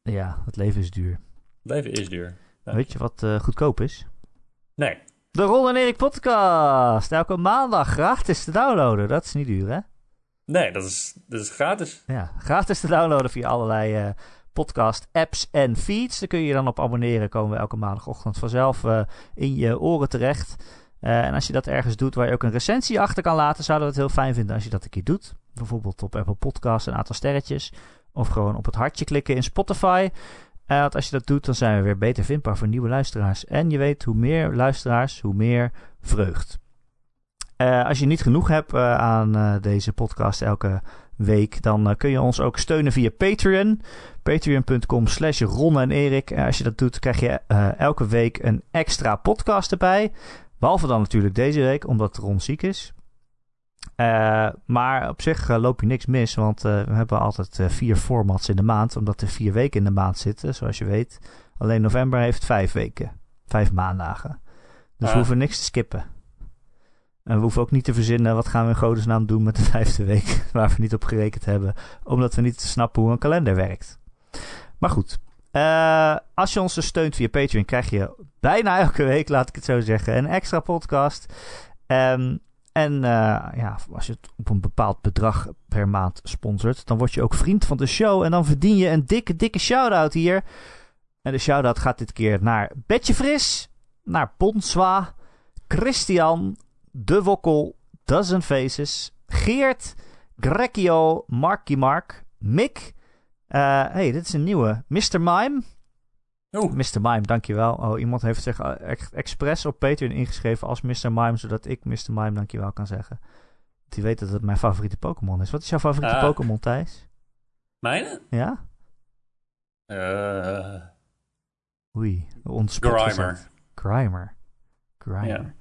Ja, het leven is duur. Het leven is duur. Ja. Weet je wat uh, goedkoop is? Nee. De Ron en Erik podcast. Elke maandag gratis te downloaden. Dat is niet duur, hè? Nee, dat is, dat is gratis. Ja, gratis te downloaden via allerlei uh, podcast apps en feeds. Daar kun je je dan op abonneren. Komen we elke maandagochtend vanzelf uh, in je oren terecht. En als je dat ergens doet waar je ook een recensie achter kan laten, zouden we het heel fijn vinden als je dat een keer doet. Bijvoorbeeld op Apple Podcasts, een aantal sterretjes. Of gewoon op het hartje klikken in Spotify. Uh, want als je dat doet, dan zijn we weer beter vindbaar voor nieuwe luisteraars. En je weet, hoe meer luisteraars, hoe meer vreugd. Uh, als je niet genoeg hebt aan deze podcast elke week, dan kun je ons ook steunen via Patreon. Patreon.com slash Ron en Erik. als je dat doet, krijg je elke week een extra podcast erbij. Behalve dan natuurlijk deze week, omdat Ron ziek is. Uh, maar op zich uh, loop je niks mis, want uh, we hebben altijd vier formats in de maand, omdat er vier weken in de maand zitten, zoals je weet. Alleen november heeft vijf weken, vijf maandagen. Dus we hoeven niks te skippen. En we hoeven ook niet te verzinnen wat gaan we in godesnaam doen met de vijfde week, waar we niet op gerekend hebben, omdat we niet snappen hoe een kalender werkt. Maar goed, als je ons dus steunt via Patreon, krijg je bijna elke week, laat ik het zo zeggen, een extra podcast. Um, en uh, ja, als je het op een bepaald bedrag per maand sponsort, dan word je ook vriend van de show. En dan verdien je een dikke, dikke shout-out hier. En de shout-out gaat dit keer naar Betje Fris, naar Ponswa, Christian, De Wokkel, Dozen Faces, Geert, Grecchio, Marky Mark, Mick. Uh, hey, dit is een nieuwe. Mr. Mime. Oh. Mr. Mime, dankjewel. Oh, iemand heeft zich ex expres op Patreon ingeschreven als Mr. Mime, zodat ik Mr. Mime dankjewel kan zeggen. Die weet dat het mijn favoriete Pokémon is. Wat is jouw favoriete Ah. Pokémon, Thijs? Mijne? Ja? Uh, Oei, ontspot Grimer. gezet. Grimer. Grimer. Ja.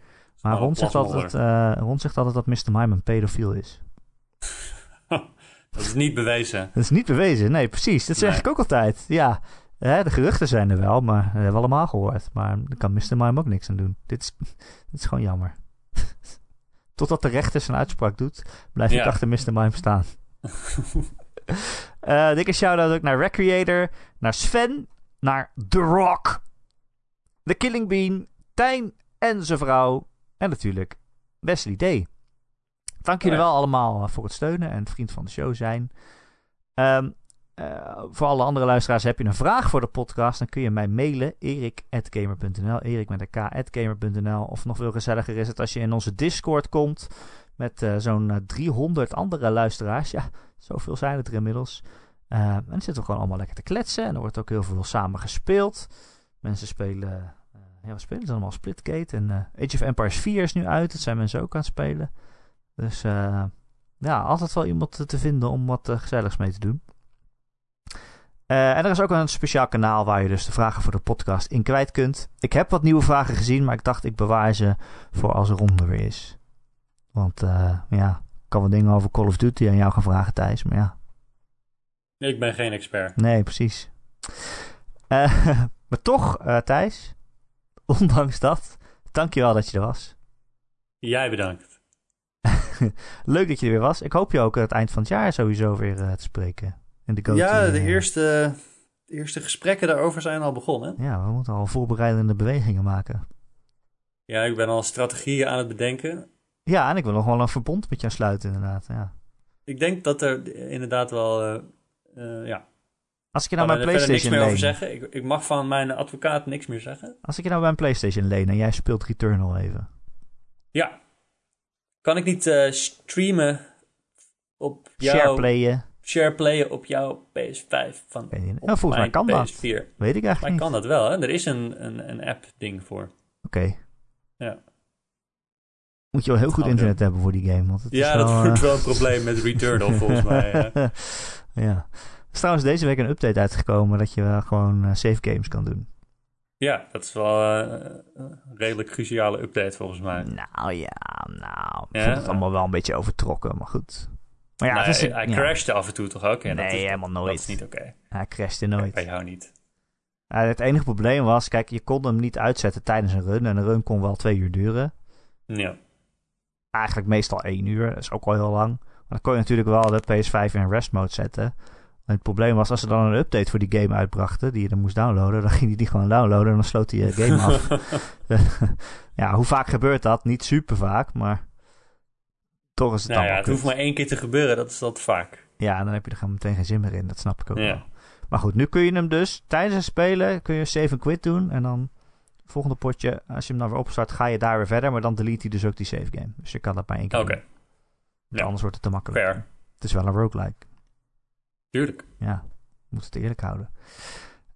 Maar Ron zegt, altijd, uh, Ron zegt altijd dat Mr. Mime een pedofiel is. dat is niet bewezen. Dat is niet bewezen. Nee, precies. Dat zeg Nee. ik ook altijd. Ja, hè, de geruchten zijn er wel, maar dat hebben we allemaal gehoord. Maar daar kan Mr. Mime ook niks aan doen. Dit is, dit is gewoon jammer. Totdat de rechter zijn uitspraak doet, blijf ik Ja. achter Mr. Mime staan. Eh dikke shout-out ook naar Recreator, naar Sven, naar The Rock, The Killing Bean, Tijn en zijn vrouw en natuurlijk Wesley D. Dank jullie wel allemaal eh, voor het steunen en vriend van de show zijn. Ehm, eh, voor alle andere luisteraars, heb je een vraag voor de podcast, dan kun je mij mailen, erik.gamer.nl, erik met een k.gamer.nl. Of nog veel gezelliger is het als je in onze Discord komt met eh, zo'n eh, 300 andere luisteraars. Ja, zoveel zijn het er inmiddels. Eh, en dan zitten we gewoon allemaal lekker te kletsen en er wordt ook heel veel samen gespeeld. Mensen spelen, ja, wat spelen ze allemaal? Splitgate en Age of Empires 4 is nu uit, dat zijn mensen ook aan het spelen. Dus eh, ja, altijd wel iemand te vinden om wat eh, gezelligs mee te doen. Eh, en er is ook een speciaal kanaal waar je dus de vragen voor de podcast in kwijt kunt. Ik heb wat nieuwe vragen gezien, maar ik dacht ik bewaar ze voor als er ronde weer is. Want uh, ja, ik kan wat dingen over Call of Duty aan jou gaan vragen, Thijs, maar ja. Ik ben geen expert. Nee, precies. Uh, maar toch, Thijs, ondanks dat, dankjewel dat je er was. Jij bedankt. Leuk dat je er weer was. Ik hoop je ook het eind van het jaar sowieso weer te spreken de ja, de eerste, de eerste gesprekken daarover zijn al begonnen. Ja, we moeten al voorbereidende bewegingen maken. Ja, ik ben al strategieën aan het bedenken. Ja, en ik wil nog wel een verbond met jou sluiten, inderdaad. Ja. Ik denk dat er inderdaad wel, uh, ja. Als ik je nou mijn PlayStation niks meer leen. over zeggen. Ik, ik, mag van mijn advocaat niks meer zeggen. Als ik je nou mijn PlayStation leen en jij speelt Returnal even. Ja. Kan ik niet uh, streamen op jouw... Shareplayen shareplayen op jouw PS5 van nou, volgens mij kan PS4. dat. Weet ik eigenlijk maar niet. kan dat wel, hè? Er is een, een, een app-ding voor. Oké. Ja. Moet je wel heel goed internet hebben voor die game. Want het ja, is wel, dat wordt wel een probleem met Returnal volgens mij. ja. Er is trouwens deze week een update uitgekomen dat je wel gewoon uh, save games kan doen. Ja, dat is wel uh, een redelijk cruciale update volgens mij. Nou ja, nou. Ik vond het allemaal wel een beetje overtrokken, maar goed. Maar ja, nee, is, hij ja. crashte af en toe toch ook? nee, dat is, helemaal nooit. Dat is niet oké. Hij crashte nooit. bij jou niet. het enige probleem was, kijk, je kon hem niet uitzetten tijdens een run. En een run kon wel twee uur duren. Ja. Eigenlijk meestal één uur. Dat is ook wel heel lang. Maar dan kon je natuurlijk wel de PS5 in rest mode zetten. En het probleem was, als ze dan een update voor die game uitbrachten, die je dan moest downloaden, dan ging hij die gewoon downloaden en dan sloot hij je game af. ja, hoe vaak gebeurt dat? Niet super vaak, maar toch is het nou ja, het hoeft maar één keer te gebeuren, dat is dat vaak. Ja, dan heb je er gewoon meteen geen zin meer in, dat snap ik ook ja. wel. Maar goed, nu kun je hem dus tijdens het spelen, kun je save en quit doen. En dan volgende potje, als je hem dan weer opstart, ga je daar weer verder. Maar dan delete hij dus ook die save game. Dus je kan dat maar één keer Oké. Ja. Anders wordt het te makkelijk. Fair. Het is wel een roguelike. Tuurlijk. Ja, moet het eerlijk houden.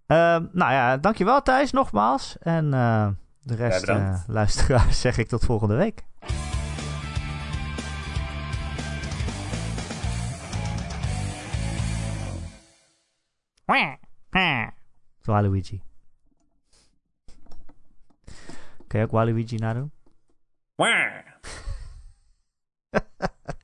Uh, nou ja, dankjewel Thijs, nogmaals. En uh, de rest uh, luisteraars zeg ik tot volgende week. Zo Waluigi. Kan je ook Waluigi nadoen?